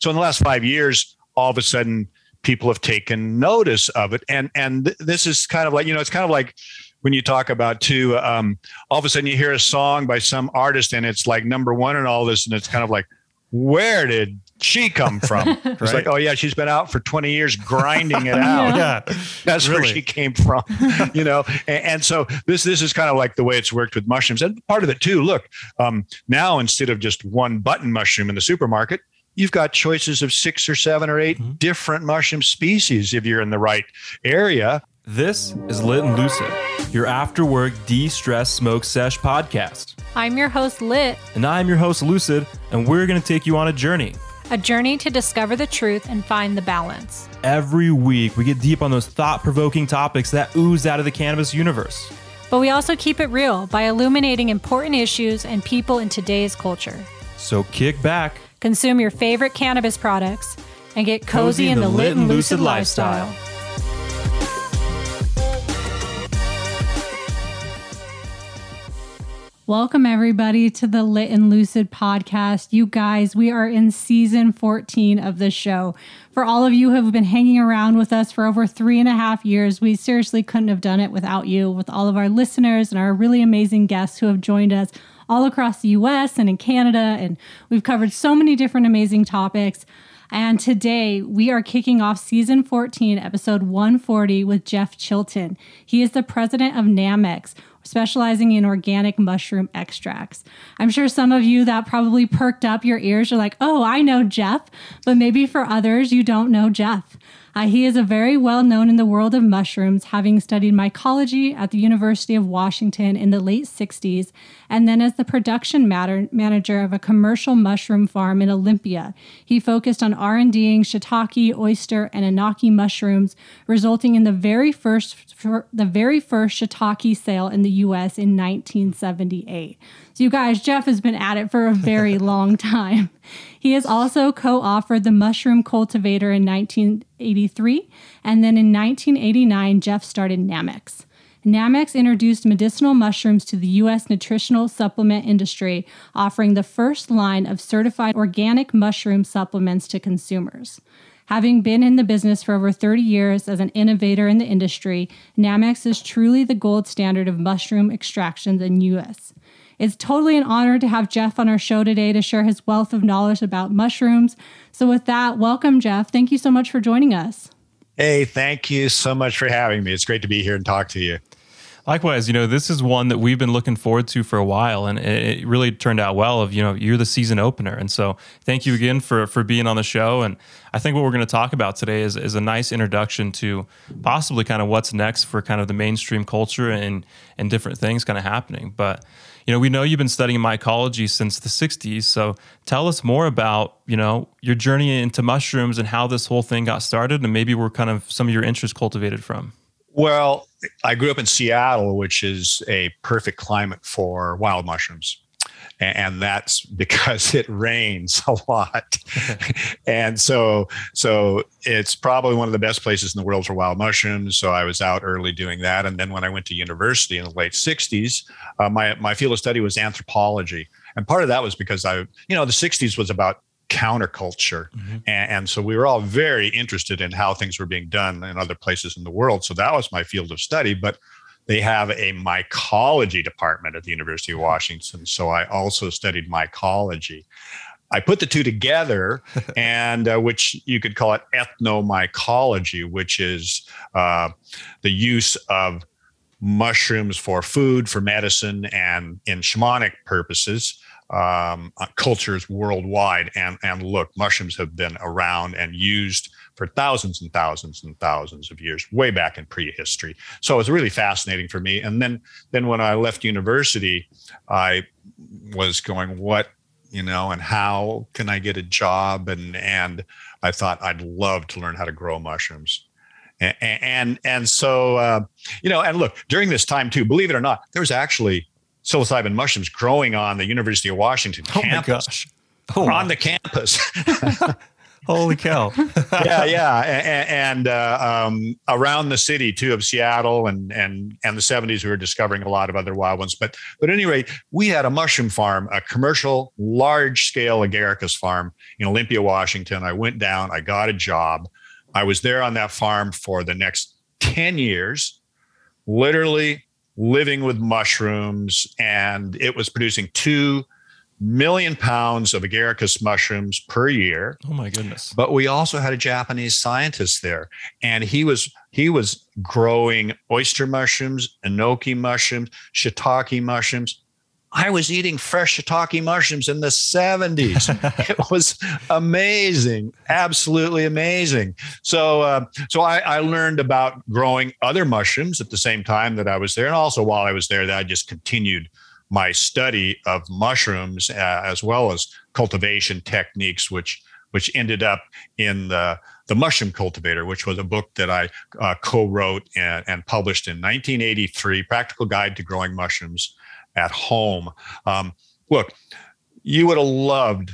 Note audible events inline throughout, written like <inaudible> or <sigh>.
So in the last five years, all of a sudden, people have taken notice of it, and and th- this is kind of like you know, it's kind of like when you talk about too. Um, all of a sudden, you hear a song by some artist, and it's like number one and all this, and it's kind of like, where did she come from? <laughs> It's Right. like, oh yeah, she's been out for 20 years grinding it <laughs> out. yeah. That's where she came from, <laughs> you know. And, and so this this is kind of like the way it's worked with mushrooms, and part of it too. Look, um, now instead of just one button mushroom in the supermarket, you've got choices of six or seven or 8 Mm-hmm. different mushroom species if you're in the right area. This is Lit and Lucid, your after work de stress smoke sesh podcast. I'm your host, Lit, And I'm your host, Lucid, and we're going to take you on a journey. a journey to discover the truth and find the balance. Every week, we get deep on those thought provoking topics that ooze out of the cannabis universe. But we also keep it real by illuminating important issues and people in today's culture. So kick back. Consume your favorite cannabis products and get cozy, in the lit and lucid lifestyle. Welcome, everybody, to the Lit and Lucid podcast. You guys, we are in season 14 of the show. For all of you who have been hanging around with us for over three and a half years, we seriously couldn't have done it without you, with all of our listeners and our really amazing guests who have joined us all across the US and in Canada. And we've covered so many different amazing topics. And today we are kicking off season 14, episode 140 with Jeff Chilton. He is the president of Nammex, specializing in organic mushroom extracts. I'm sure some of you that probably perked up your ears You're like, oh, I know Jeff, but maybe for others, you don't know Jeff. Uh, he is a very well known in the world of mushrooms, having studied mycology at the University of Washington in the late 60s, and then as the production matter, manager of a commercial mushroom farm in Olympia. He focused on R&Ding shiitake, oyster, and enoki mushrooms, resulting in the very first the very first shiitake sale in the U.S. in 1978. So, you guys, Jeff has been at it for a very <laughs> long time. He has also co authored The Mushroom Cultivator in 1983. And then in 1989, Jeff started Nammex. Nammex introduced medicinal mushrooms to the U.S. nutritional supplement industry, offering the first line of certified organic mushroom supplements to consumers. Having been in the business for over 30 years as an innovator in the industry, Nammex is truly the gold standard of mushroom extractions in U.S. It's totally an honor to have Jeff on our show today to share his wealth of knowledge about mushrooms. So, with that, welcome, Jeff. Thank you so much for joining us. Hey, thank you so much for having me. It's great to be here and talk to you. Likewise, you know, this is one that we've been looking forward to for a while, and it, it really turned out well. Of you know, you're the season opener, and so thank you again for for being on the show. And I think what we're going to talk about today is is a nice introduction to possibly kind of what's next for kind of the mainstream culture and and different things kind of happening. But you know, we know you've been studying mycology since the '60s, so tell us more about you know your journey into mushrooms and how this whole thing got started, and maybe where kind of some of your interests cultivated from. Well, I grew up in Seattle, which is a perfect climate for wild mushrooms. And that's because it rains a lot. <laughs> and so so it's probably one of the best places in the world for wild mushrooms. So I was out early doing that. And then when I went to university in the late 60s, uh, my, my field of study was anthropology. And part of that was because I, you know, the 60s was about counterculture. And, and so we were all very interested in how things were being done in other places in the world. So that was my field of study. But they have a mycology department at the University of Washington. So I also studied mycology. I put the two together, <laughs> and uh, which you could call it ethnomycology, which is uh, the use of mushrooms for food, for medicine, and in shamanic purposes um, uh, cultures worldwide. And and look, mushrooms have been around and used for thousands and thousands and thousands of years, way back in prehistory. So it was really fascinating for me. And then then when I left university, I was going, what you know, and how can I get a job? And and I thought I'd love to learn how to grow mushrooms. And and, and so uh, you know, and look, during this time too, believe it or not, there was actually psilocybin mushrooms growing on the University of Washington Oh my campus. gosh! Oh, on the campus. <laughs> Holy <laughs> cow! yeah, yeah, and, and uh, um, around the city too of Seattle and and and the seventies, we were discovering a lot of other wild ones. But but anyway, we had a mushroom farm, a commercial, large scale agaricus farm in Olympia, Washington. I went down, I got a job. I was there on that farm for the next ten years, literally living with mushrooms, and it was producing two million pounds of agaricus mushrooms per year. Oh my goodness. But we also had a Japanese scientist there and he was he was growing oyster mushrooms, enoki mushrooms, shiitake mushrooms. I was eating fresh shiitake mushrooms in the 70s. <laughs> it was amazing, absolutely amazing. So, uh, so I, I, learned about growing other mushrooms at the same time that I was there, and also while I was there, that I just continued my study of mushrooms uh, as well as cultivation techniques, which which ended up in the the mushroom cultivator, which was a book that I uh, co-wrote and, and, published in 1983, Practical Guide to Growing Mushrooms at Home. Um, look, you would have loved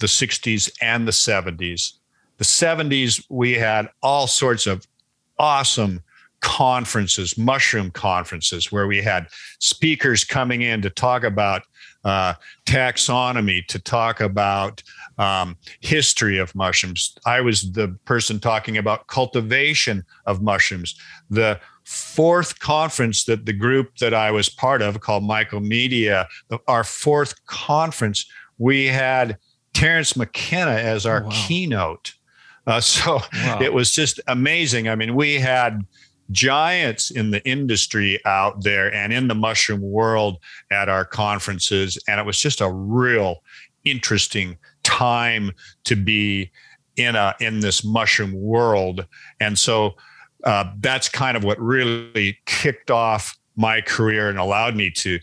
the 60s and the 70s. The 70s, we had all sorts of awesome conferences, mushroom conferences, where we had speakers coming in to talk about uh, taxonomy, to talk about um, history of mushrooms. I was the person talking about cultivation of mushrooms. The fourth conference that the group that I was part of called Mycomedia, our fourth conference, we had Terence McKenna as our oh, wow. keynote. Uh, <laughs> so wow. it was just amazing. I mean, we had giants in the industry out there and in the mushroom world at our conferences. And it was just a real interesting time to be in a in this mushroom world. And so uh, that's kind of what really kicked off my career and allowed me to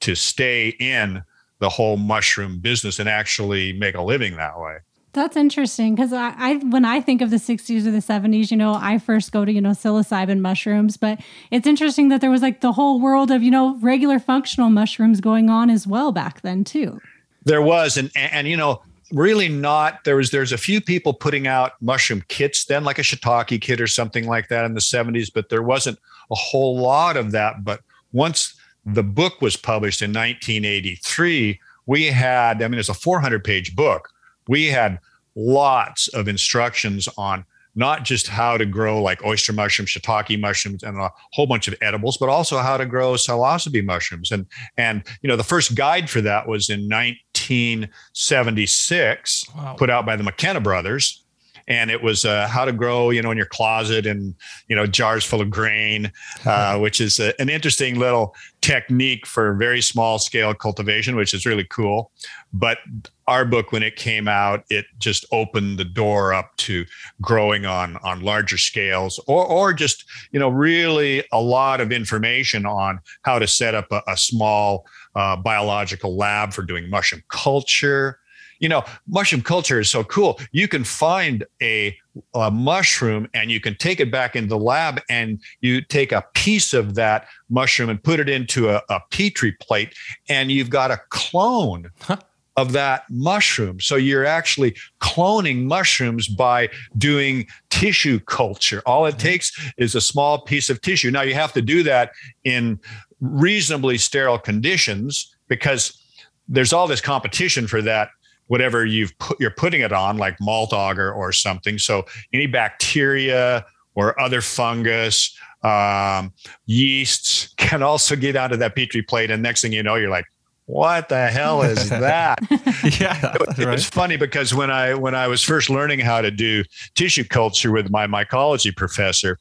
to stay in the whole mushroom business and actually make a living that way. That's interesting because I, I, when I think of the 60s or the 70s, you know, I first go to, you know, psilocybin mushrooms, but it's interesting that there was like the whole world of, you know, regular functional mushrooms going on as well back then too. There was, and, and, you know, really not, there was, there's a few people putting out mushroom kits then, like a shiitake kit or something like that in the 70s, but there wasn't a whole lot of that. But once the book was published in 1983, we had, I mean, it's a 400 page book we had lots of instructions on not just how to grow like oyster mushrooms, shiitake mushrooms, and a whole bunch of edibles, but also how to grow psilocybe mushrooms. And and you know the first guide for that was in 1976, wow. put out by the McKenna brothers and it was uh, how to grow, you know, in your closet and you know jars full of grain, uh, <laughs> which is a, an interesting little technique for very small scale cultivation, which is really cool. But our book, when it came out, it just opened the door up to growing on on larger scales, or or just you know really a lot of information on how to set up a, a small uh, biological lab for doing mushroom culture you know, mushroom culture is so cool. You can find a, a, mushroom and you can take it back into the lab and you take a piece of that mushroom and put it into a, a petri plate and you've got a clone. Huh. Of that mushroom. So you're actually cloning mushrooms by doing tissue culture. All it takes is a small piece of tissue. Now you have to do that in reasonably sterile conditions because there's all this competition for that whatever you've put you're putting it on, like malt agar or something. So any bacteria or other fungus, um, yeasts can also get onto that petri plate, and next thing you know, you're like, what the hell is <laughs> that? yeah, it, it was funny because when I when I was first learning how to do tissue culture with my mycology professor,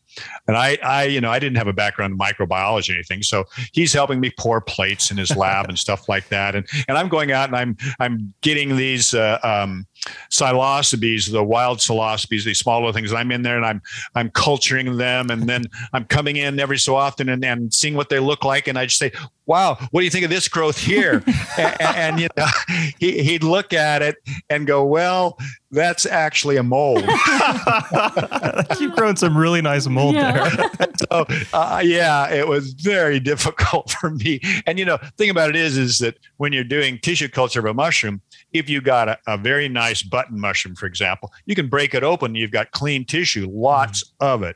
and I I you know I didn't have a background in microbiology or anything, so he's helping me pour plates in his lab and stuff like that, and and I'm going out and I'm I'm getting these uh, um, psilocybes, the wild psilocybes, these smaller things. I'm in there and I'm I'm culturing them, and then I'm coming in every so often and, and seeing what they look like, and I just say, "Wow, what do you think of this growth here?" <laughs> and, and, you know, <laughs> he, he'd look at it and go, "Well, that's actually a mold. <laughs> You've grown some really nice mold Yeah. there. so uh, yeah, it was very difficult for me. And you know, thing about it is, is that when you're doing tissue culture of a mushroom, if you got a, a very nice button mushroom, for example, you can break it open. You've got clean tissue, lots mm-hmm. of it.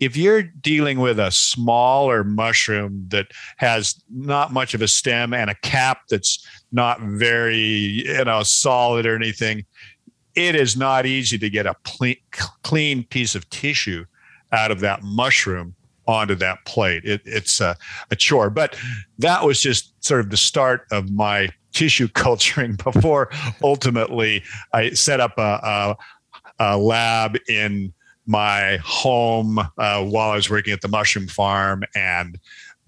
If you're dealing with a smaller mushroom that has not much of a stem and a cap that's not very, you know, solid or anything, it is not easy to get a clean piece of tissue out of that mushroom onto that plate. It, it's a, a chore, but that was just sort of the start of my tissue <laughs> culturing before ultimately I set up a, a, a lab in my home uh, while I was working at the mushroom farm and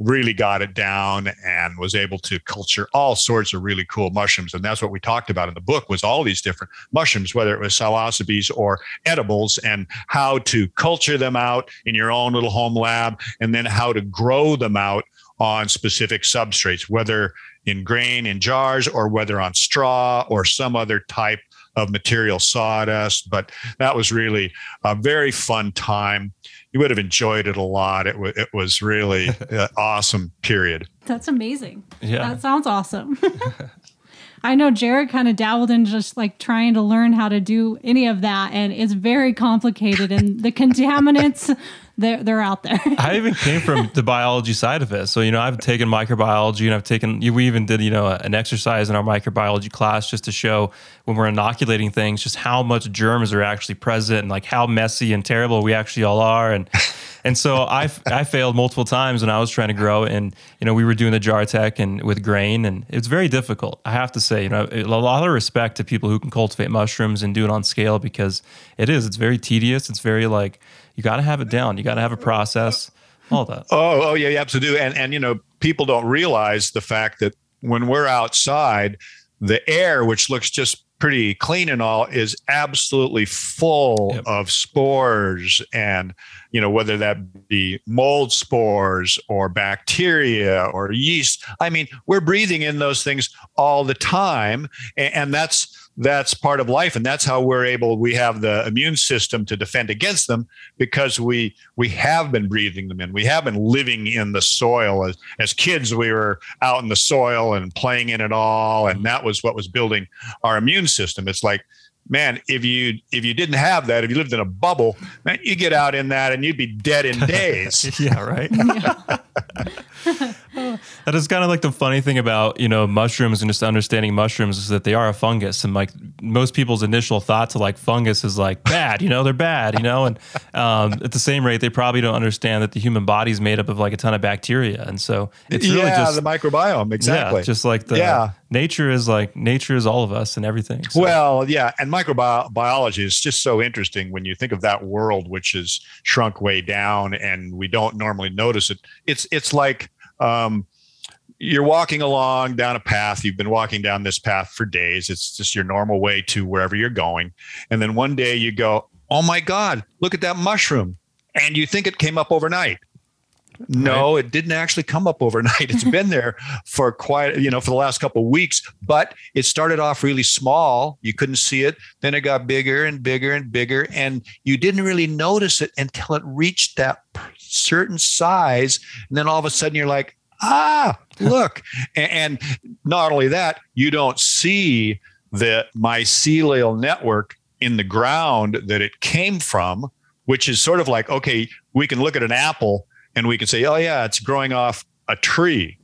really got it down and was able to culture all sorts of really cool mushrooms. And that's what we talked about in the book was all these different mushrooms whether it was psilocybes or edibles and how to culture them out in your own little home lab and then how to grow them out on specific substrates whether in grain in jars or whether on straw or some other type of material sawdust but that was really a very fun time you would have enjoyed it a lot it, w- it was really <laughs> an awesome period That's amazing. Yeah. That sounds awesome. <laughs> I know Jared kind of dabbled in just like trying to learn how to do any of that, and it's very complicated. And the contaminants, they're they're out there. <laughs> I even came from the biology side of it. So, you know, I've taken microbiology and I've taken, we even did, you know, an exercise in our microbiology class just to show when we're inoculating things, just how much germs are actually present and like how messy and terrible we actually all are. And, and so I, I failed multiple times when I was trying to grow and, you know, we were doing the jar tech and with grain and it's very difficult. I have to say, you know, a lot of respect to people who can cultivate mushrooms and do it on scale because it is, it's very tedious. It's very like, you got to have it down. You got to have a process, all that. Oh, oh yeah, yeah, absolutely. And and you know, people don't realize the fact that when we're outside, the air, which looks just pretty clean and all, is absolutely full Yep. of spores and you know whether that be mold spores or bacteria or yeast. I mean, we're breathing in those things all the time, and, and that's that's part of life and that's how we're able we have the immune system to defend against them because we we have been breathing them in. We have been living in the soil. As, as kids we were out in the soil and playing in it all and that was what was building our immune system. It's like man if you if you didn't have that if you lived in a bubble man you get out in that and you'd be dead in <laughs> days. Yeah, right. <laughs> <laughs> that is kind of like the funny thing about you know mushrooms and just understanding mushrooms is that they are a fungus, and like most people's initial thought to like fungus is like bad, you know, they're bad, you know, and um, at the same rate, they probably don't understand that the human body is made up of like a ton of bacteria, and so it's really yeah just the microbiome exactly yeah, just like the Yeah. nature is like nature is all of us and everything. So, Well, yeah, and microbiology is just so interesting when you think of that world, which is shrunk way down, and we don't normally notice it. It's it's like um, you're walking along down a path. You've been walking down this path for days. It's just your normal way to wherever you're going, and then one day you go, "Oh my God, look at that mushroom!" and you think it came up overnight. No, it didn't actually come up overnight. It's been <laughs> there for quite, you know, for the last couple of weeks, but it started off really small. You couldn't see it. Then it got bigger and bigger and bigger. And you didn't really notice it until it reached that certain size. And then all of a sudden you're like, ah, <laughs> look. And not only that, you don't see the mycelial network in the ground that it came from, which is sort of like, okay, we can look at an apple and we can say, oh, yeah, it's growing off a tree,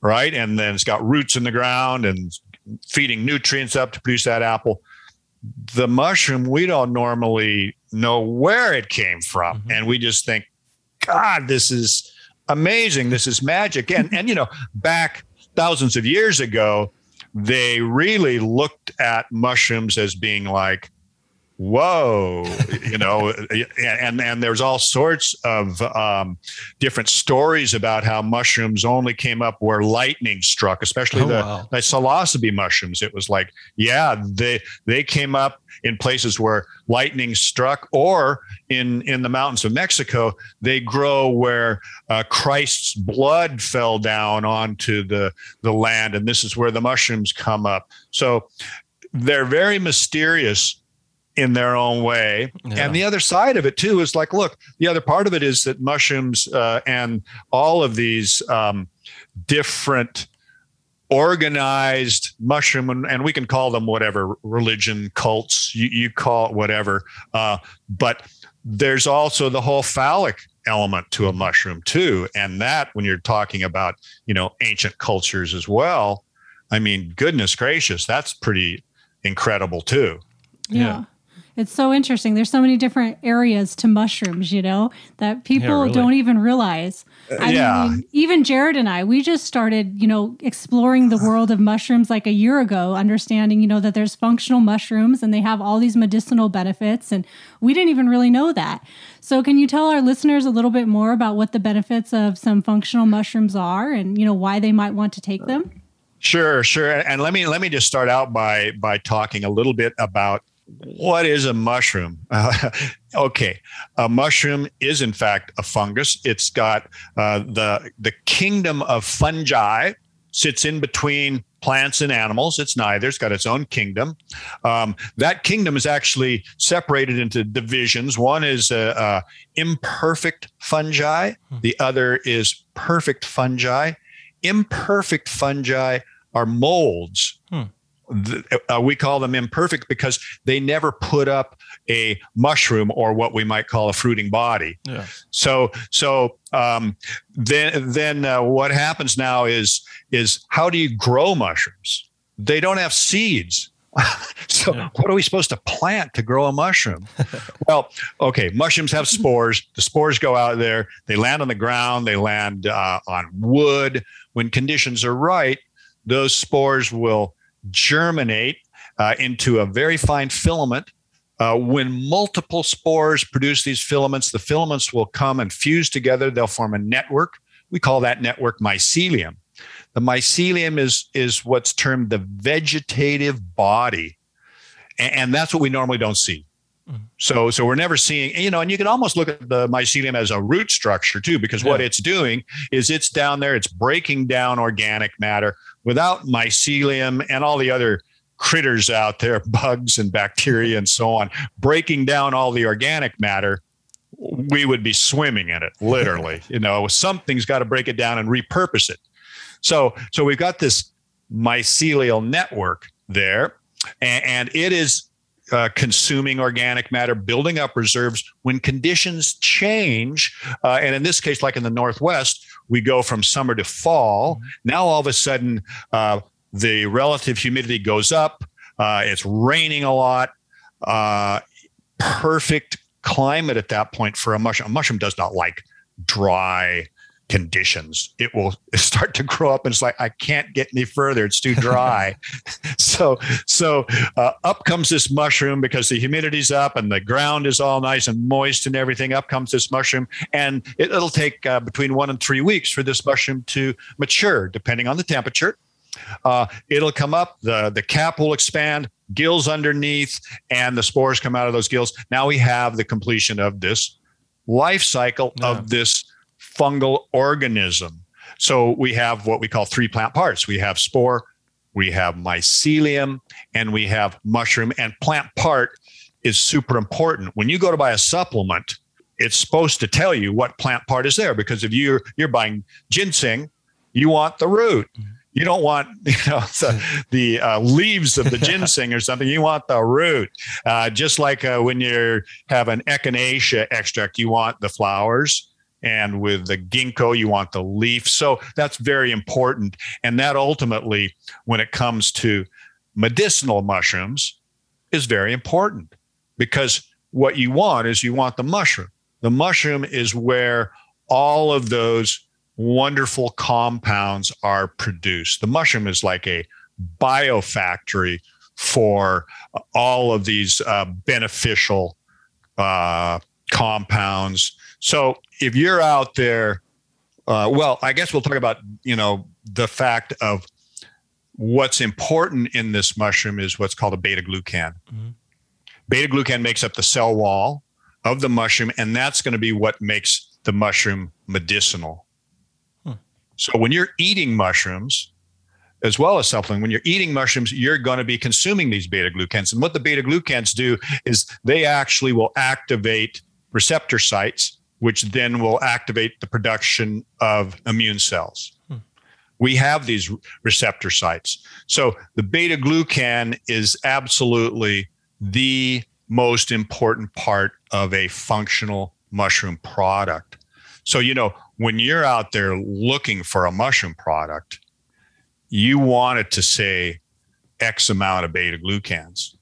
right? And then it's got roots in the ground and feeding nutrients up to produce that apple. The mushroom, we don't normally know where it came from. Mhm. And we just think, God, this is amazing. This is magic. And, and, you know, back thousands of years ago, they really looked at mushrooms as being like, whoa you know and and there's all sorts of um, different stories about how mushrooms only came up where lightning struck especially Oh, the, wow. the psilocybe mushrooms it was like yeah they they came up in places where lightning struck or in in the mountains of mexico they grow where uh, christ's blood fell down onto the the land and this is where the mushrooms come up so they're very mysterious in their own way. Yeah. And the other side of it too is like, look, the other part of it is that mushrooms uh, and all of these um, different organized mushroom and, and, we can call them whatever religion cults you, you call it whatever uh, but there's also the whole phallic element to a mushroom too and that when you're talking about you know ancient cultures as well i mean goodness gracious that's pretty incredible too yeah. yeah. It's so interesting. There's so many different areas to mushrooms, you know, that people yeah, really. don't even realize. Uh, I yeah. Mean, even Jared and I, we just started, you know, exploring the world of mushrooms like a year ago, understanding, you know, that there's functional mushrooms and they have all these medicinal benefits. And we didn't even really know that. So, can you tell our listeners a little bit more about what the benefits of some functional mushrooms are and, you know, why they might want to take them? Sure, sure. And let me let me just start out by by talking a little bit about what is a mushroom? Uh, <laughs> okay, a mushroom is in fact a fungus. It's got uh, the the kingdom of fungi sits in between plants and animals. It's neither. It's got its own kingdom. Um, that kingdom is actually separated into divisions. One is uh, uh imperfect fungi. Hmm. The other is perfect fungi. Imperfect fungi are molds. Hmm uh, we call them imperfect because they never put up a mushroom or what we might call a fruiting body. Yeah. So so um, then then uh, what happens now is is how do you grow mushrooms? They don't have seeds. <laughs> so yeah. what are we supposed to plant to grow a mushroom? <laughs> well, okay, mushrooms have spores. The spores go out there. They land on the ground. They land uh, on wood. When conditions are right, those spores will germinate uh, into a very fine filament. Uh, when multiple spores produce these filaments, the filaments will come and fuse together. They'll form a network. We call that network mycelium. The mycelium is, is what's termed the vegetative body. And, and that's what we normally don't see. So, so we're never seeing, you know, and you can almost look at the mycelium as a root structure too, because yeah. what it's doing is it's down there, it's breaking down organic matter, without mycelium and all the other critters out there, <laughs> bugs and bacteria and so on, breaking down all the organic matter, we would be swimming in it, literally. <laughs> you know, something's got to break it down and repurpose it. So, so we've got this mycelial network there, and, and it is uh, consuming organic matter, building up reserves when conditions change. Uh, and in this case, like in the Northwest, we go from summer to fall. Mm-hmm. Now, all of a sudden, uh, the relative humidity goes up. Uh, it's raining a lot. Uh, perfect climate at that point for a mushroom. A mushroom does not like dry conditions. It will <laughs> start to grow up and it's like, I can't get any further. It's too dry. <laughs> so, so uh, up comes this mushroom because the humidity's up and the ground is all nice and moist and everything. Up comes this mushroom and it, will take uh, between one and three weeks for this mushroom to mature, depending on the temperature. Uh, it'll come up, the, the cap will expand, gills underneath, and the spores come out of those gills. Now we have the completion of this life cycle yeah. of this fungal organism. So we have what we call three plant parts. We have spore, we have mycelium, and we have mushroom. And plant part is super important. When you go to buy a supplement, it's supposed to tell you what plant part is there because if you're you're buying ginseng, you want the root. You don't want <laughs> you know the, <laughs> the uh, leaves of the ginseng or something. You want the root. Uh, just like uh, when you have an echinacea extract, you want the flowers and with the ginkgo you want the leaf. So that's very important. And that ultimately when it comes to medicinal mushrooms is very important because what you want is you want the mushroom. The mushroom is where all of those wonderful compounds are produced. The mushroom is like a biofactory for all of these uh, beneficial uh, compounds so if you're out there, uh, well, I guess we'll talk about you know the fact of what's important in this mushroom is what's called a beta glucan. Mm-hmm. Beta glucan makes up the cell wall of the mushroom, and that's going to be what makes the mushroom medicinal. Hmm. So when you're eating mushrooms, as well as supplement. When you're eating mushrooms, you're going to be consuming these beta glucans. And what the beta glucans do is they actually will activate receptor sites, which then will activate the production of immune cells. Hmm. We have these receptor sites. So the beta glucan is absolutely the most important part of a functional mushroom product. So, you know, when you're out there looking for a mushroom product, you want it to say X amount of beta glucans.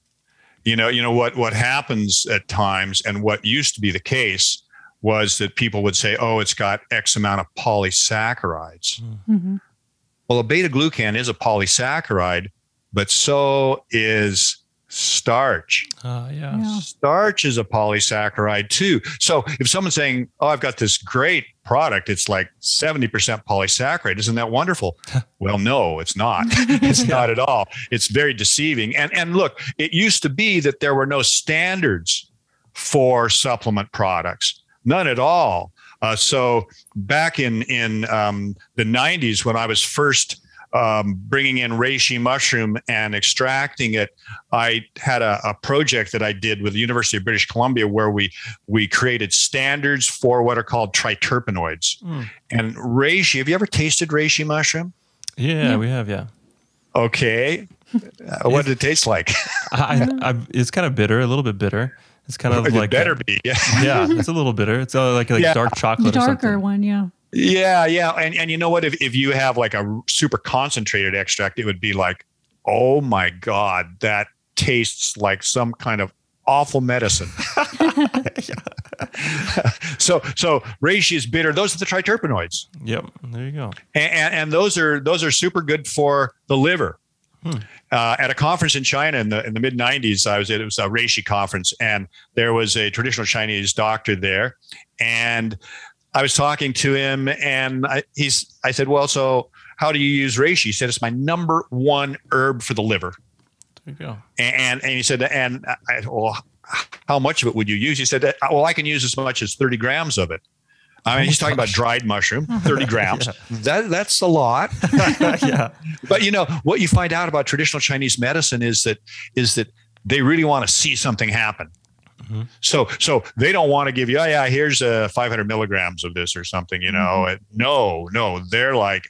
You know, you know what what happens at times, and what used to be the case was that people would say, "Oh, it's got X amount of polysaccharides." Mm-hmm. Well, a beta glucan is a polysaccharide, but so is starch. Uh, yeah. yeah. Starch is a polysaccharide too. So if someone's saying, "Oh, I've got this great product, it's like 70% polysaccharide. Isn't that wonderful?" <laughs> well, no, it's not. <laughs> it's yeah. not at all. It's very deceiving. And and look, it used to be that there were no standards for supplement products. None at all. Uh, so back in in um, the 90s when I was first um, bringing in reishi mushroom and extracting it, I had a, a, project that I did with the University of British Columbia where we we created standards for what are called triterpenoids. Mm. And reishi, have you ever tasted reishi mushroom? Yeah, yeah. we have. Yeah. Okay. Uh, what did it taste like? <laughs> I, I, it's kind of bitter, a little bit bitter. It's kind of it like better a, be. Yeah. <laughs> yeah, it's a little bitter. It's uh, like like yeah. dark chocolate. The darker one, yeah. Yeah, yeah, and and you know what? If if you have like a super concentrated extract, it would be like, oh my god, that tastes like some kind of awful medicine. <laughs> <laughs> so so reishi is bitter. Those are the triterpenoids. Yep, there you go. And, and, and those are those are super good for the liver. Hmm. Uh, at a conference in China in the in the mid '90s, I was at it was a reishi conference, and there was a traditional Chinese doctor there, and I was talking to him and I, he's, I said, well, so how do you use reishi? He said, it's my number one herb for the liver. There you go. And, and he said, and I, well, how much of it would you use? He said, well, I can use as much as 30 grams of it. I mean, he's talking about dried mushroom, <laughs> 30 grams. yeah. That that's a lot. <laughs> yeah. But you know, what you find out about traditional Chinese medicine is that is that they really want to see something happen. Mm-hmm. So, so they don't want to give you, oh yeah, here's a uh, 500 milligrams of this or something. You know, mm-hmm. no, no, they're like,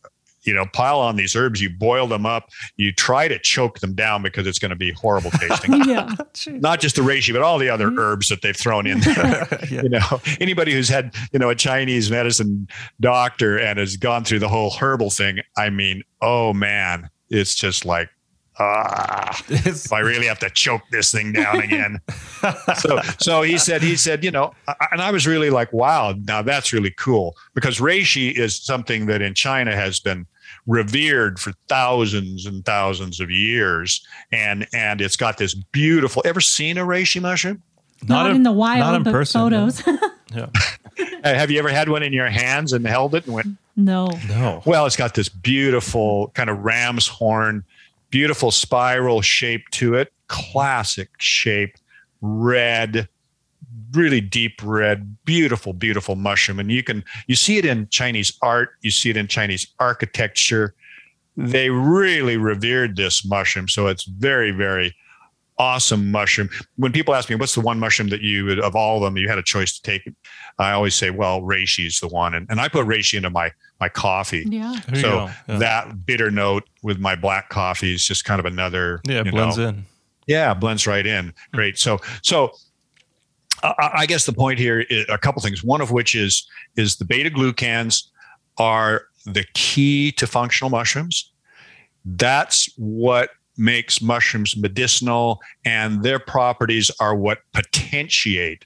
you know, pile on these herbs. You boil them up. You try to choke them down because it's going to be horrible tasting. <laughs> yeah, <laughs> not just the reishi, but all the other mm-hmm. herbs that they've thrown in <laughs> there. yeah. You know, anybody who's had you know a Chinese medicine doctor and has gone through the whole herbal thing. I mean, oh man, it's just like ah, if I really have to choke this thing down again. so, so he said, he said, you know, and I was really like, wow, now that's really cool because reishi is something that in China has been revered for thousands and thousands of years, and and it's got this beautiful. Ever seen a reishi mushroom? Not, not in, in, the wild, not in person, photos. No. <laughs> yeah. Uh, have you ever had one in your hands and held it and went? No. No. Well, it's got this beautiful kind of ram's horn beautiful spiral shape to it, classic shape, red, really deep red, beautiful, beautiful mushroom. And you can you see it in Chinese art, you see it in Chinese architecture. They really revered this mushroom, so it's very, very awesome mushroom. When people ask me, what's the one mushroom that you would, of all of them, you had a choice to take, I always say, well, reishi is the one. And, and I put reishi into my, my coffee. Yeah. So yeah. that bitter note with my black coffee is just kind of another. Yeah, blends know, in. Yeah, blends right in. Great. So, so I, guess the point here is a couple things. One of which is, is the beta glucans are the key to functional mushrooms. That's what makes mushrooms medicinal, and their properties are what potentiate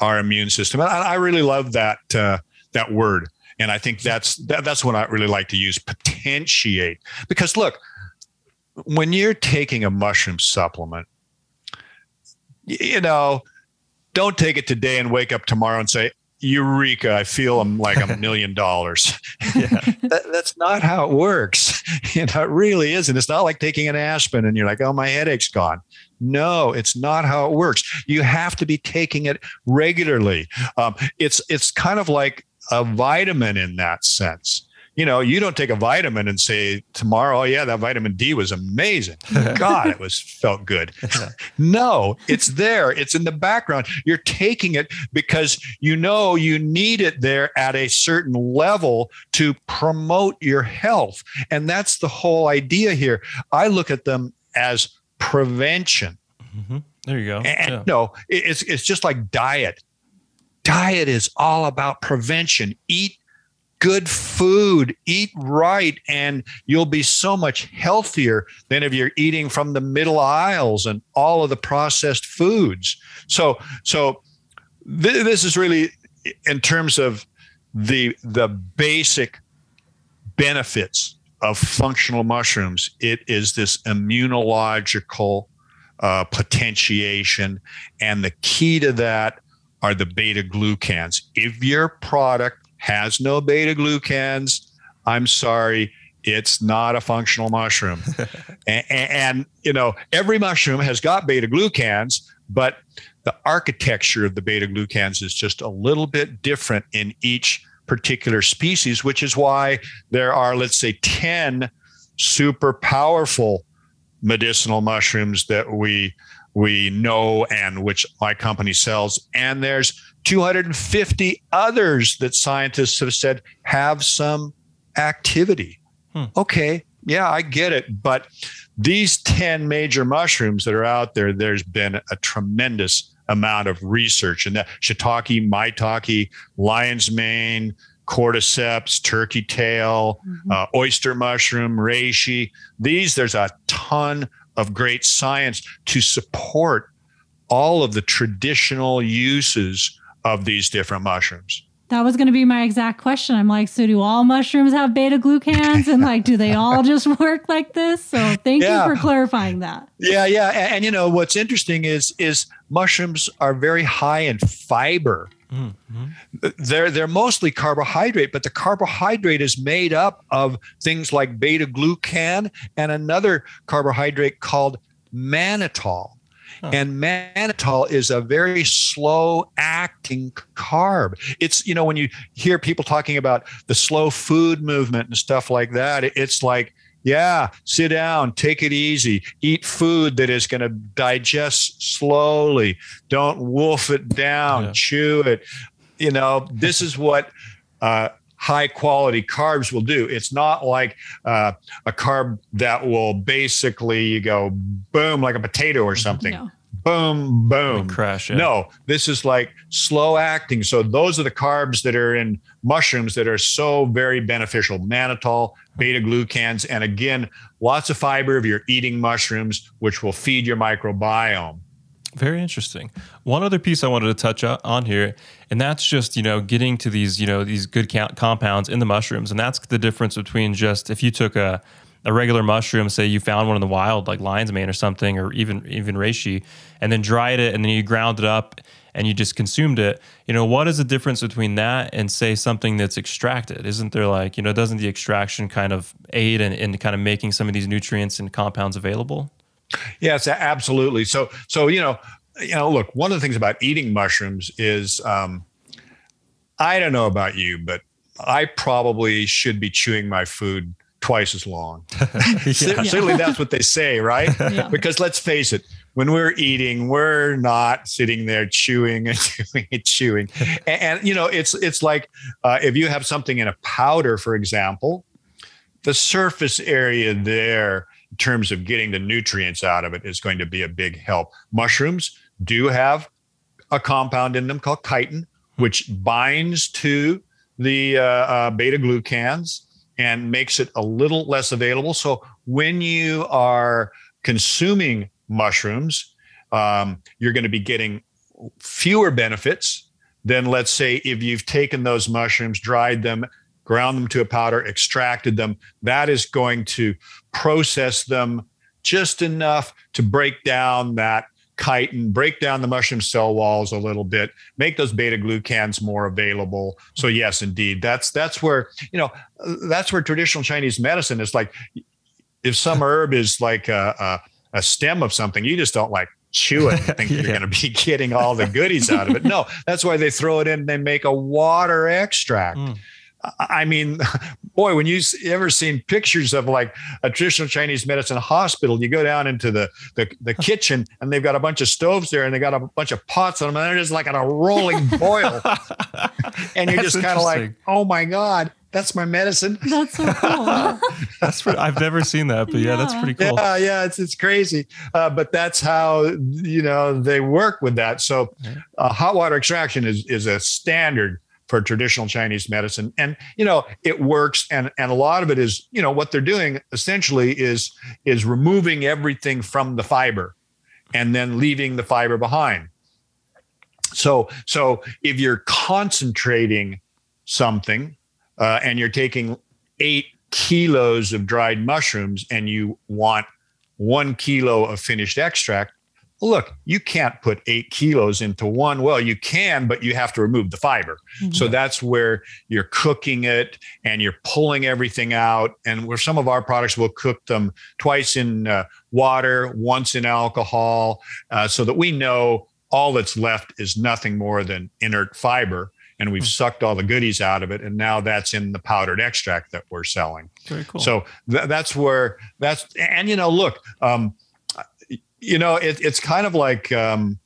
our immune system. And I, really love that uh, that word, and I think that's that, that's what I really like to use potentiate because look, when you're taking a mushroom supplement, you know, don't take it today and wake up tomorrow and say, eureka i feel i'm like a <laughs> million dollars. <laughs> That's not how it works. You <laughs> know it really isn't. It's not like taking an aspirin and you're like oh my headache's gone. No it's not how it works. You have to be taking it regularly. Um, it's it's kind of like a vitamin in that sense you know, you don't take a vitamin and say tomorrow, oh yeah, that vitamin D was amazing. <laughs> God, it was felt good. <laughs> no, it's there. It's in the background. You're taking it because you know you need it there at a certain level to promote your health. And that's the whole idea here. I look at them as prevention. Mm-hmm. There you go. And yeah. no, it's it's just like diet. Diet is all about prevention. Eat good food, eat right, and you'll be so much healthier than if you're eating from the middle aisles and all of the processed foods. So, so th- this is really in terms of the the basic benefits of functional mushrooms. It is this immunological uh, potentiation, and the key to that are the beta glucans. If your product has no beta glucans. I'm sorry, it's not a functional mushroom. <laughs> and, and, you know, every mushroom has got beta glucans, but the architecture of the beta glucans is just a little bit different in each particular species, which is why there are, let's say, 10 super powerful medicinal mushrooms that we we know and which my company sells and there's 250 others that scientists have said have some activity. Hmm. Okay, yeah, I get it. But these 10 major mushrooms that are out there, there's been a tremendous amount of research. And that shiitake, maitake, lion's mane, cordyceps, turkey tail, mm-hmm. uh, oyster mushroom, reishi. These, there's a ton of great science to support all of the traditional uses of these different mushrooms. That was going to be my exact question. I'm like, so do all mushrooms have beta glucans? And like, do they all just <laughs> work like this? So thank yeah. you for clarifying that. Yeah, yeah. And, and, you know, what's interesting is is mushrooms are very high in fiber. Mm-hmm. They're they're mostly carbohydrate, but the carbohydrate is made up of things like beta glucan and another carbohydrate called mannitol. And mannitol is a very slow acting carb. It's, you know, when you hear people talking about the slow food movement and stuff like that, it's like, yeah, sit down, take it easy, eat food that is going to digest slowly. Don't wolf it down, yeah. chew it. You know, this is what uh, high quality carbs will do. It's not like uh, a carb that will basically you go boom like a potato or something. No. Boom, boom, crash. Yeah. No, this is like slow acting. So those are the carbs that are in mushrooms that are so very beneficial: mannitol, beta glucans, and again, lots of fiber if you're eating mushrooms, which will feed your microbiome. Very interesting. One other piece I wanted to touch on here, and that's just you know getting to these you know these good compounds in the mushrooms, and that's the difference between just if you took a a regular mushroom, say you found one in the wild, like lion's mane or something, or even even reishi, and then dried it, and then you ground it up and you just consumed it. You know, what is the difference between that and say something that's extracted? Isn't there like you know, doesn't the extraction kind of aid in, in kind of making some of these nutrients and compounds available? Yes, absolutely. So, so you know, you know, look, one of the things about eating mushrooms is, um, I don't know about you, but I probably should be chewing my food twice as long. <laughs> <laughs> yeah. Certainly, that's what they say, right? <laughs> Yeah. Because let's face it, when we're eating, we're not sitting there chewing and chewing and chewing. And, and you know, it's it's like uh, if you have something in a powder, for example, the surface area there terms of getting the nutrients out of it is going to be a big help. Mushrooms do have a compound in them called chitin, which binds to the uh, uh, beta glucans and makes it a little less available. So when you are consuming mushrooms, um, you're going to be getting fewer benefits than, let's say, if you've taken those mushrooms, dried them, ground them to a powder, extracted them. That is going to process them just enough to break down that chitin, break down the mushroom cell walls a little bit, make those beta glucans more available. So yes, indeed, that's that's where you know that's where traditional Chinese medicine is like. If some herb is like a, a, a stem of something, you just don't like chew it and <laughs> think yeah. you're going to be getting all the goodies out of it. No, that's why they throw it in. They make a water extract. Mm. I mean, <laughs> boy, when you ever seen pictures of like a traditional Chinese medicine hospital, you go down into the, the, the kitchen and they've got a bunch of stoves there and they got a bunch of pots on them and they're just like on a rolling <laughs> boil. and you're That's just kind of like, oh my God, that's my medicine. <laughs> That's so cool. That's pretty, I've never seen that, but yeah, that's pretty cool. Yeah, yeah, it's it's crazy, uh, but that's how you know they work with that. So, uh, hot water extraction is is a standard for traditional Chinese medicine, and you know it works. And and a lot of it is you know what they're doing essentially is is removing everything from the fiber, and then leaving the fiber behind. So so if you're concentrating something, uh, and you're taking eight kilos of dried mushrooms and you want one kilo of finished extract, look, you can't put eight kilos into one. Well, you can, but you have to remove the fiber. So that's where you're cooking it and you're pulling everything out. And where some of our products will cook them twice in uh, water, once in alcohol, uh, so that we know all that's left is nothing more than inert fiber. And we've sucked all the goodies out of it. And now that's in the powdered extract that we're selling. Very cool. So th- that's where that's and you know, look, um, you know, it, it's kind of like um,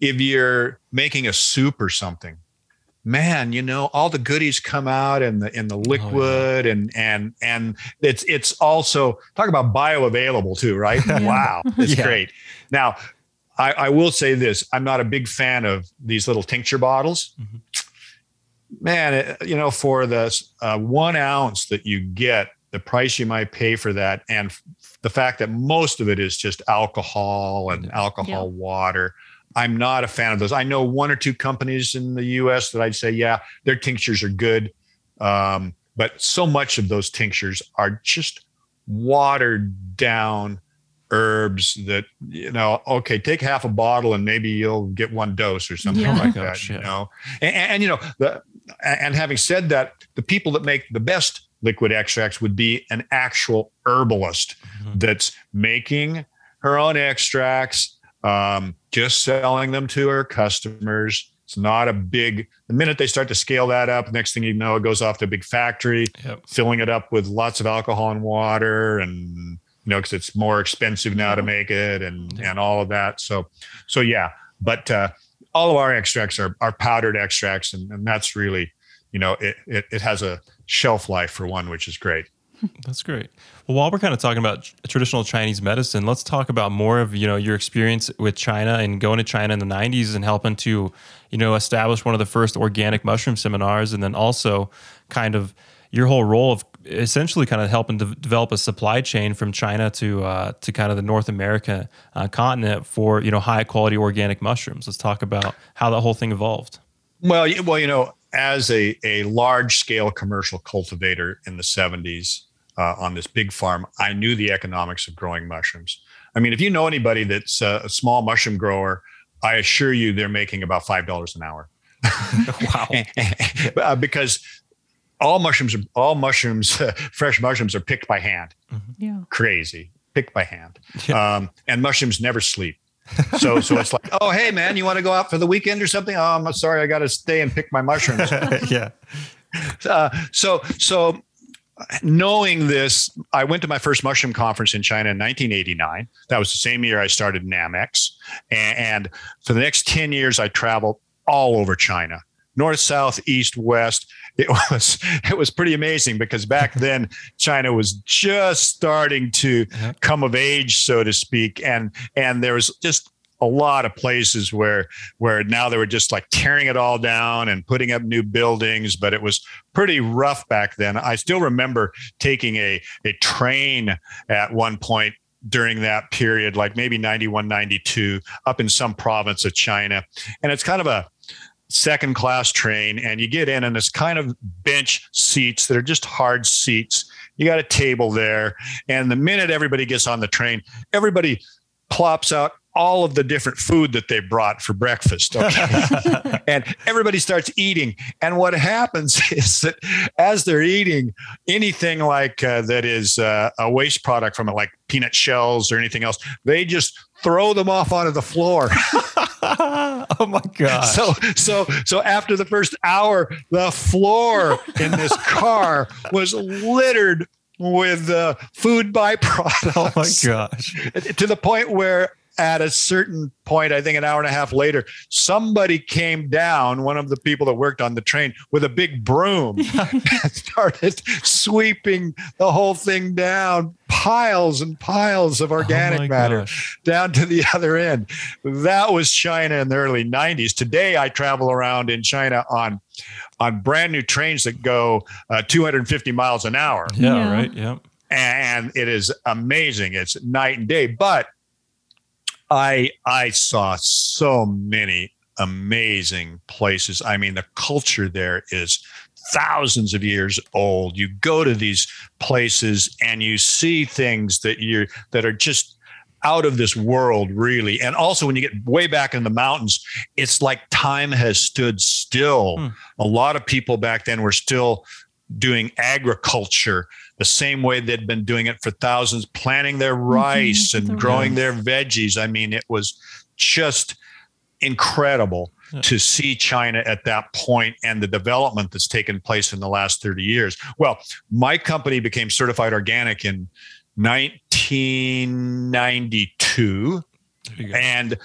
if you're making a soup or something. Man, you know, all the goodies come out in the in the liquid and and and it's it's also talk about bioavailable too, right? <laughs> Yeah. Wow, it's Yeah. great. Now, I, I will say this: I'm not a big fan of these little tincture bottles. Mhm. Man, it, you know, for the uh, one ounce that you get, the price you might pay for that, and the fact that most of it is just alcohol and alcohol water. I'm not a fan of those. I know one or two companies in the U.S. that I'd say, yeah, their tinctures are good, um, but so much of those tinctures are just watered down herbs that you know okay take half a bottle and maybe you'll get one dose or something Yeah. Oh my like gosh, that you yeah. know and, and you know the and having said that the people that make the best liquid extracts would be an actual herbalist Mhm. that's making her own extracts um, just selling them to her customers it's not a big the minute they start to scale that up next thing you know it goes off to a big factory Yep. filling it up with lots of alcohol and water and you know because it's more expensive now to make it and Yeah. and all of that so so yeah but uh all of our extracts are, are powdered extracts and, and that's really you know it, it it has a shelf life for one which is great That's great. Well, while we're kind of talking about traditional Chinese medicine, let's talk about more of you know your experience with China and going to China in the '90s and helping to you know establish one of the first organic mushroom seminars, and then also kind of your whole role of essentially kind of helping to develop a supply chain from China to uh, to kind of the North America uh, continent for you know high quality organic mushrooms. Let's talk about how that whole thing evolved. Well, well, you know, as a, a large scale commercial cultivator in the 70s uh, on this big farm, I knew the economics of growing mushrooms. I mean, if you know anybody that's a, a small mushroom grower, I assure you they're making about $5 an hour. <laughs> wow. <laughs> uh, because all mushrooms all mushrooms, <laughs> fresh mushrooms are picked by hand. Yeah. Crazy, picked by hand. Yeah. Um, and mushrooms never sleep. So, so it's like, oh, hey, man, you want to go out for the weekend or something? Oh, I'm sorry, I got to stay and pick my mushrooms. <laughs> yeah. uh, so so knowing this i went to my first mushroom conference in china in 1989 that was the same year i started Nammex and, and for the next 10 years i traveled all over china north south east west. It <laughs> was it was pretty amazing because back <laughs> then china was just starting to uh-huh. come of age so to speak. And and there was just a lot of places where where now they were just like tearing it all down and putting up new buildings but it was pretty rough back then. I still remember taking a a train at one point during that period like maybe 91 92 up in some province of china. And it's kind of a second class train and you get in and it's kind of bench seats that are just hard seats you got a table there and the minute everybody gets on the train everybody plops out all of the different food that they brought for breakfast okay? <laughs> and everybody starts eating and what happens <laughs> is that as they're eating anything like uh, that is uh, a waste product from it like peanut shells or anything else they just throw them off onto the floor. <laughs> oh my god! So so so after the first hour, the floor in this <laughs> car was littered with uh, food byproducts. Oh my gosh! <laughs> To the point where at a certain point, I think an hour and a half later, somebody came down, one of the people that worked on the train, with a big broom <laughs> <laughs> and started sweeping the whole thing down, piles and piles of organic oh matter gosh. down to the <laughs> other end. That was China in the early 90s. Today, I travel around in China on on brand new trains that go uh, 250 miles an hour Yeah, Yeah. right. Yep. and it is amazing. It's night and day. But I I saw so many amazing places. I mean, the culture there is thousands of years old. You go to these places and you see things that you that are just out of this world really and also when you get way back in the mountains it's like time has stood still Hmm. a lot of people back then were still doing agriculture the same way they'd been doing it for thousands, planting their mm-hmm, rice the and growing rice. their veggies. I mean, it was just incredible Yeah. to see China at that point and the development that's taken place in the last 30 years. Well, my company became certified organic in 1992. There you go. And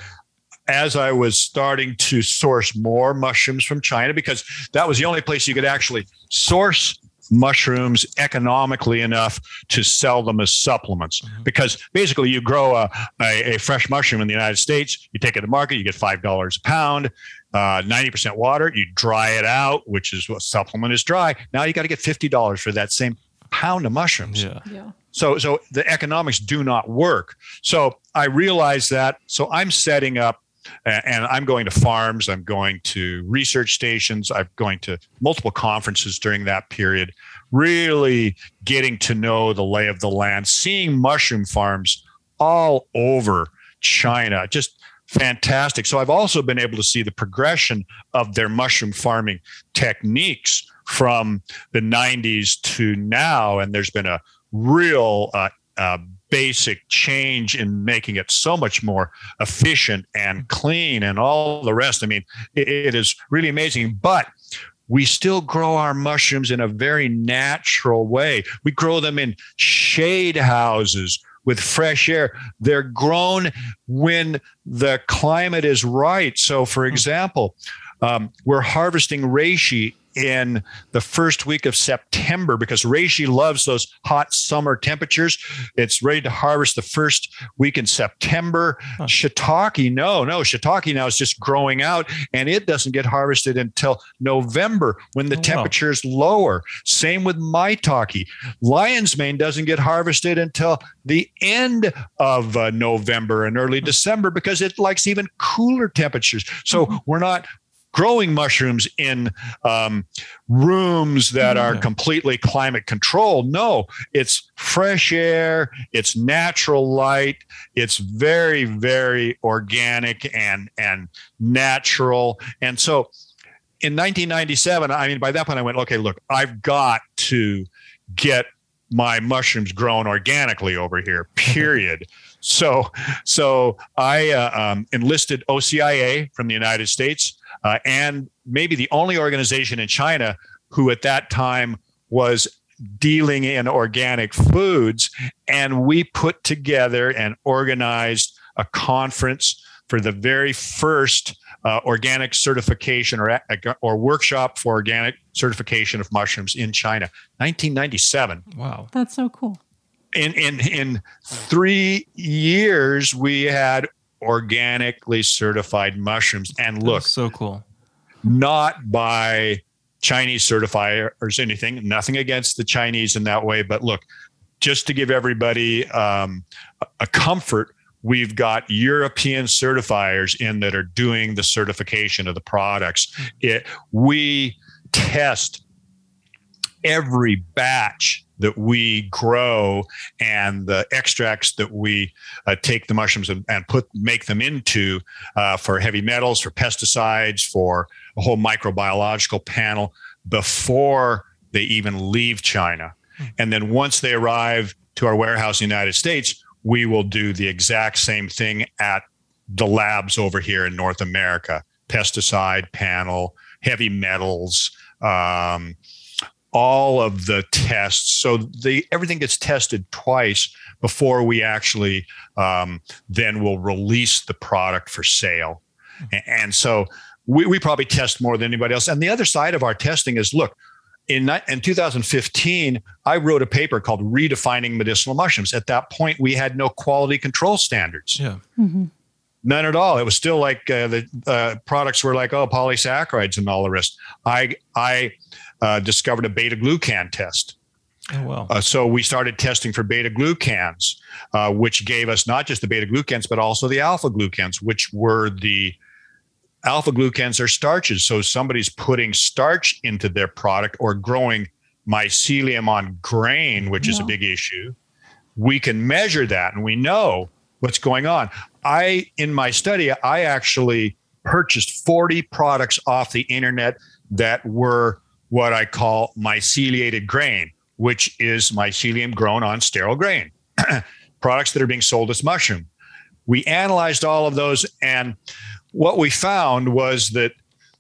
as I was starting to source more mushrooms from China, because that was the only place you could actually source mushrooms economically enough to sell them as supplements. Mhm. Because basically, you grow a, a, a fresh mushroom in the United States, you take it to market, you get $5 a pound. Uh, 90% water, you dry it out, which is what supplement is dry. Now you got to get $50 for that same pound of mushrooms. Yeah. Yeah. So so the economics do not work. So I realized that. So I'm setting up a- and I'm going to farms, I'm going to research stations, I'm going to multiple conferences during that period, really getting to know the lay of the land, seeing mushroom farms all over China. Just fantastic. So I've also been able to see the progression of their mushroom farming techniques from the 90s to now and there's been a real uh, uh, basic change in making it so much more efficient and clean and all the rest. I mean, it, it is really amazing. But we still grow our mushrooms in a very natural way. We grow them in shade houses with fresh air. They're grown when the climate is right. So, for example, um, we're harvesting reishi in the first week of September because reishi loves those hot summer temperatures. It's ready to harvest the first week in September. Huh. Shiitake, no, no, shiitake now is just growing out and it doesn't get harvested until November when the Oh, wow. temperature is lower. Same with maitake. Lion's mane doesn't get harvested until the end of uh, November and early December because it likes even cooler temperatures. So Mm-hmm. we're not growing mushrooms in um, rooms that are completely climate controlled. No, it's fresh air, it's natural light, it's very, very organic and and natural. And so in 1997, I mean, by that point, I went, okay, look, I've got to get my mushrooms grown organically over here. <laughs> Period. so, so I uh, um, enlisted OCIA from the United States, uh, and maybe the only organization in China who at that time was dealing in organic foods, and we put together and organized a conference for the very first uh, organic certification or or workshop for organic certification of mushrooms in China, 1997. Wow. That's so cool. In in in three years, we had organically certified mushrooms, and look, so cool. not by Chinese certifiers or anything. Nothing against the Chinese in that way, but look, just to give everybody um, a- a comfort, we've got European certifiers in that are doing the certification of the products. It we test every batch that we grow and the extracts that we uh, take the mushrooms and, and put make them into uh, for heavy metals, for pesticides, for a whole microbiological panel before they even leave China. And then once they arrive to our warehouse in the United States, we will do the exact same thing at the labs over here in North America pesticide panel, heavy metals, um, all of the tests. So the everything gets tested twice before we actually um, then will release the product for sale. And, and so we, we probably test more than anybody else. And the other side of our testing is look, in, in 2015, I wrote a paper called Redefining Medicinal Mushrooms. At that point, we had no quality control standards. Yeah. Mm-hmm. None at all. It was still like uh, the uh, products were like, oh, polysaccharides and all the rest. I, I uh, discovered a beta glucan test. Oh, well. Uh, so we started testing for beta glucans, uh, which gave us not just the beta glucans, but also the alpha glucans, which were the alpha glucans are starches. So somebody's putting starch into their product or growing mycelium on grain, which is a big issue. We can measure that and we know what's going on. I, in my study, I actually purchased 40 products off the internet that were what I call myceliated grain, which is mycelium grown on sterile grain, <clears throat> products that are being sold as mushroom. We analyzed all of those and what we found was that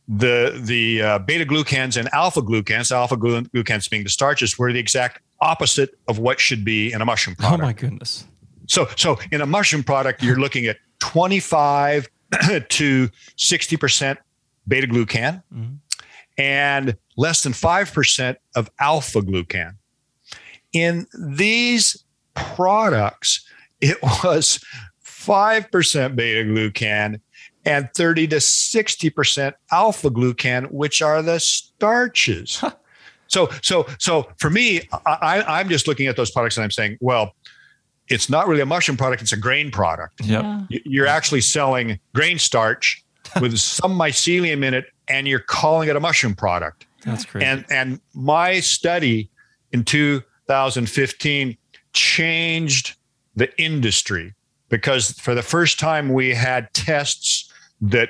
the the uh, beta glucans and alpha glucans, alpha glucans being the starches, were the exact opposite of what should be in a mushroom product. Oh my goodness! So so in a mushroom product, you're looking at 25 <clears throat> to 60 percent beta glucan mm-hmm. And less than five percent of alpha glucan. In these products, it <laughs> was five percent beta glucan and 30 to 60% alpha glucan, which are the starches. so, so, so for me, I, I'm just looking at those products and I'm saying, well, it's not really a mushroom product, it's a grain product. Yep. Yeah. You're actually selling grain starch with some mycelium in it, and you're calling it a mushroom product. That's crazy. And and my study in 2015 changed the industry because for the first time we had tests that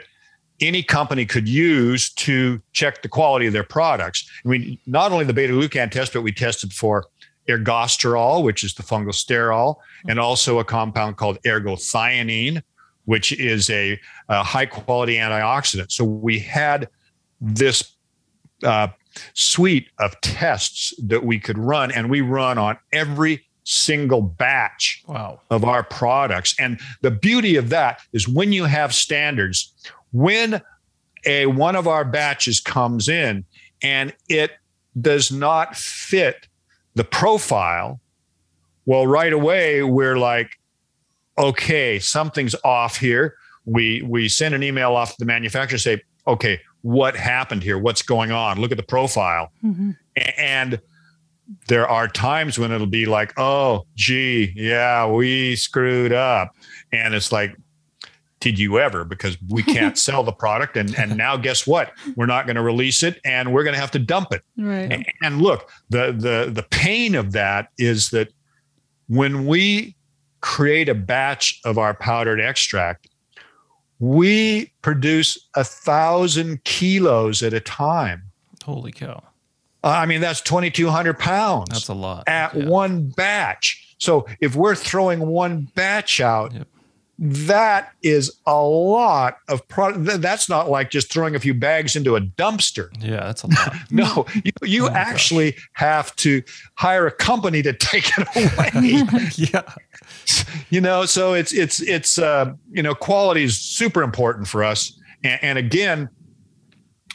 any company could use to check the quality of their products. I mean, not only the beta glucan test, but we tested for ergosterol, which is the fungal sterol, and also a compound called ergothioneine, which is a, a high quality antioxidant. So we had this uh, suite of tests that we could run, and we run on every single batch wow. of our products. And the beauty of that is when you have standards, when a one of our batches comes in and it does not fit the profile, well, right away we're like, okay, something's off here. We we send an email off to the manufacturer, say, okay, what happened here? What's going on? Look at the profile. Mm-hmm. And there are times when it'll be like, oh, gee, yeah, we screwed up. And it's like, did you ever? Because we can't <laughs> sell the product. And, and now guess what? We're not going to release it and we're going to have to dump it. Right. And, and look, the, the, the pain of that is that when we create a batch of our powdered extract, we produce a thousand kilos at a time. Holy cow. Uh, I mean, that's 2,200 pounds. That's a lot. At yeah. one batch. So if we're throwing one batch out, yep. That is a lot of product. That's not like just throwing a few bags into a dumpster. Yeah, that's a lot. <laughs> no, you, you oh actually gosh. have to hire a company to <laughs> take it away. <laughs> yeah. You know, so it's, it's, it's, uh, you know, quality is super important for us. and, and again,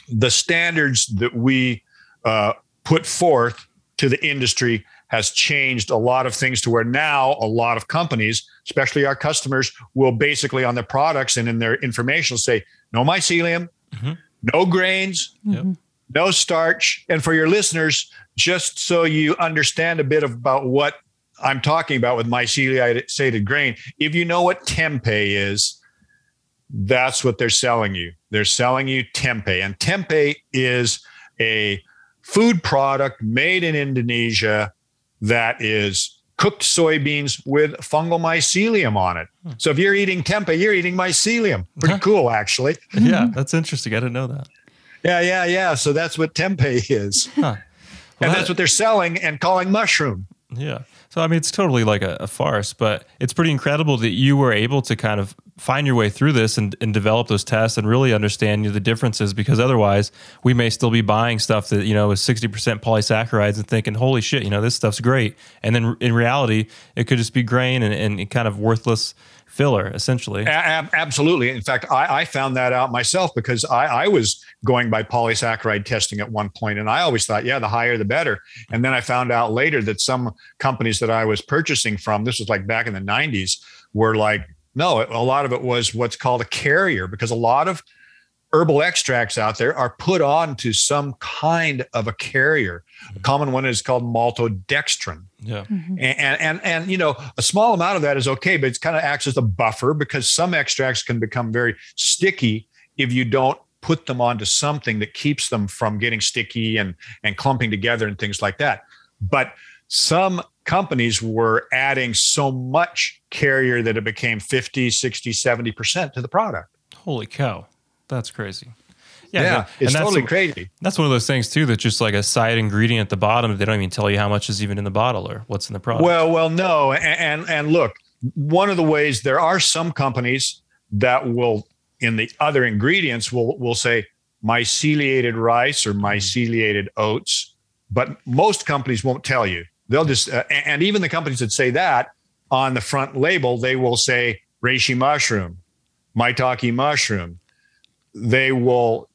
the standards that we, uh, put forth to the industry has changed a lot of things to where now a lot of companies, especially our customers, will basically on their products and in their information say no mycelium, mm-hmm. no grains, mm-hmm. no starch. And for your listeners, just so you understand a bit about what I'm talking about with myceliated grain, if you know what tempeh is, that's what they're selling you. They're selling you tempeh, and tempeh is a food product made in Indonesia that is cooked soybeans with fungal mycelium on it. Hmm. So if you're eating tempeh, you're eating mycelium. Pretty huh. cool, actually. <laughs> Yeah, that's interesting. I didn't know that. Yeah, yeah, yeah. So that's what tempeh is. Huh. Well, and that's that, what they're selling and calling mushroom. Yeah. So I mean, it's totally like a, a, farce, but it's pretty incredible that you were able to kind of find your way through this and, and develop those tests and really understand you know, the differences. Because otherwise, we may still be buying stuff that you know is sixty percent polysaccharides and thinking, "Holy shit, you know this stuff's great," and then in reality, it could just be grain and, and kind of worthless filler, essentially. A- absolutely. In fact, I, I, found that out myself because I, I, was going by polysaccharide testing at one point, and I always thought, yeah, the higher the better. And then I found out later that some companies that I was purchasing from, this was like back in the 90s, were like, no, a lot of it was what's called a carrier because a lot of herbal extracts out there are put on to some kind of a carrier. A common one is called maltodextrin. Yeah. Mm-hmm. And, and, and, you know, a small amount of that is okay, but it kind of acts as a buffer because some extracts can become very sticky if you don't put them onto something that keeps them from getting sticky and, and clumping together and things like that. But some companies were adding so much carrier that it became 50, 60, 70% to the product. Holy cow. That's crazy. Yeah, yeah it's totally crazy. That's one of those things too that's just like a side ingredient at the bottom. They don't even tell you how much is even in the bottle or what's in the product. Well, well, no, and and, and look, one of the ways there are some companies that will in the other ingredients will will say myceliated rice or myceliated oats, but most companies won't tell you. They'll just uh, and even the companies that say that on the front label, they will say reishi mushroom, maitake mushroom. They will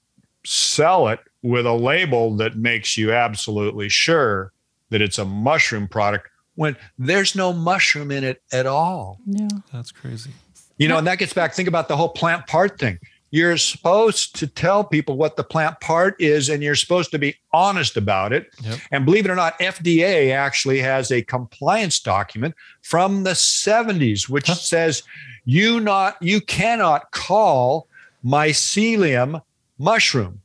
sell it with a label that makes you absolutely sure that it's a mushroom product when there's no mushroom in it at all. Yeah. That's crazy. You know, and that gets back, think about the whole plant part thing. You're supposed to tell people what the plant part is, and you're supposed to be honest about it. Yep. And believe it or not, FDA actually has a compliance document from the 70s, which huh? says you not you cannot call mycelium mushroom.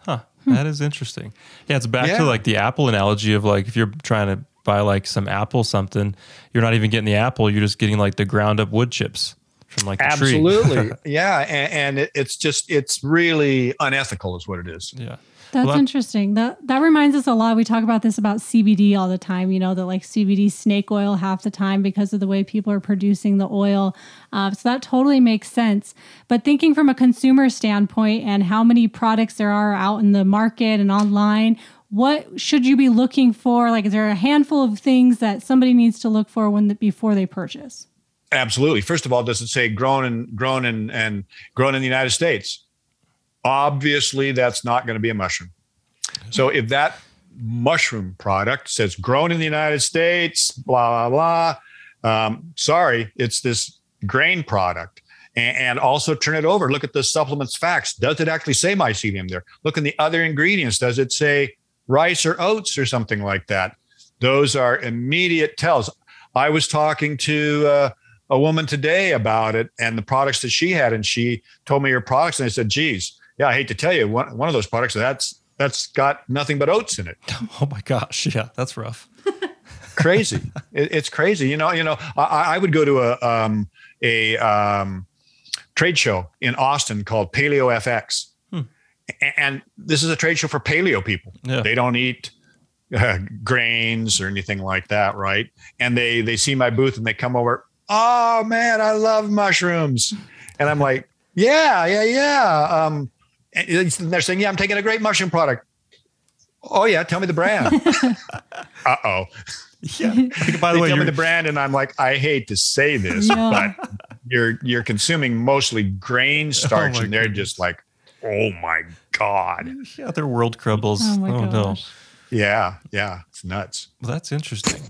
Huh. That is interesting. Yeah, it's back yeah. to like the apple analogy of like if you're trying to buy like some apple something, you're not even getting the apple, you're just getting like the ground up wood chips from like the Absolutely. <laughs> yeah. And, and it, it's just, it's really unethical, is what it is. Yeah. That's well, interesting. That that reminds us a lot. We talk about this about CBD all the time. You know that like CBD snake oil half the time because of the way people are producing the oil. Uh, so that totally makes sense. But thinking from a consumer standpoint and how many products there are out in the market and online, what should you be looking for? Like, is there a handful of things that somebody needs to look for when the, before they purchase? Absolutely. First of all, does it say grown and grown and and grown in the United States? Obviously that's not going to be a mushroom. So if that mushroom product says grown in the United States, blah, blah, blah, um, sorry, it's this grain product. And, also turn it over. Look at the supplements facts. Does it actually say mycelium there? Look in the other ingredients. Does it say rice or oats or something like that? Those are immediate tells. I was talking to uh, a woman today about it and the products that she had, and she told me her products, and I said, "Geez, yeah, I hate to tell you, one, one of those products that's that's got nothing but oats in it. <laughs> Oh my gosh, yeah, that's rough. <laughs> crazy, it, it's crazy. You know, you know, I, I would go to a um, a um, trade show in Austin called Paleo FX, hmm. and this is a trade show for paleo people. Yeah. They don't eat uh, grains or anything like that, right? And they they see my booth and they come over. Oh man, I love mushrooms, and I'm like, yeah, yeah, yeah. Um, and they're saying, "Yeah, I'm taking a great mushroom product." Oh yeah, tell me the brand. <laughs> uh oh. Yeah. By the way, tell me the brand, and I'm like, I hate to say this, yeah. but you're you're consuming mostly grain <laughs> oh starch, oh and they're goodness. just like, oh my god. Yeah, they're world crumbles. Oh, my oh no. Yeah, yeah, it's nuts. Well, that's interesting.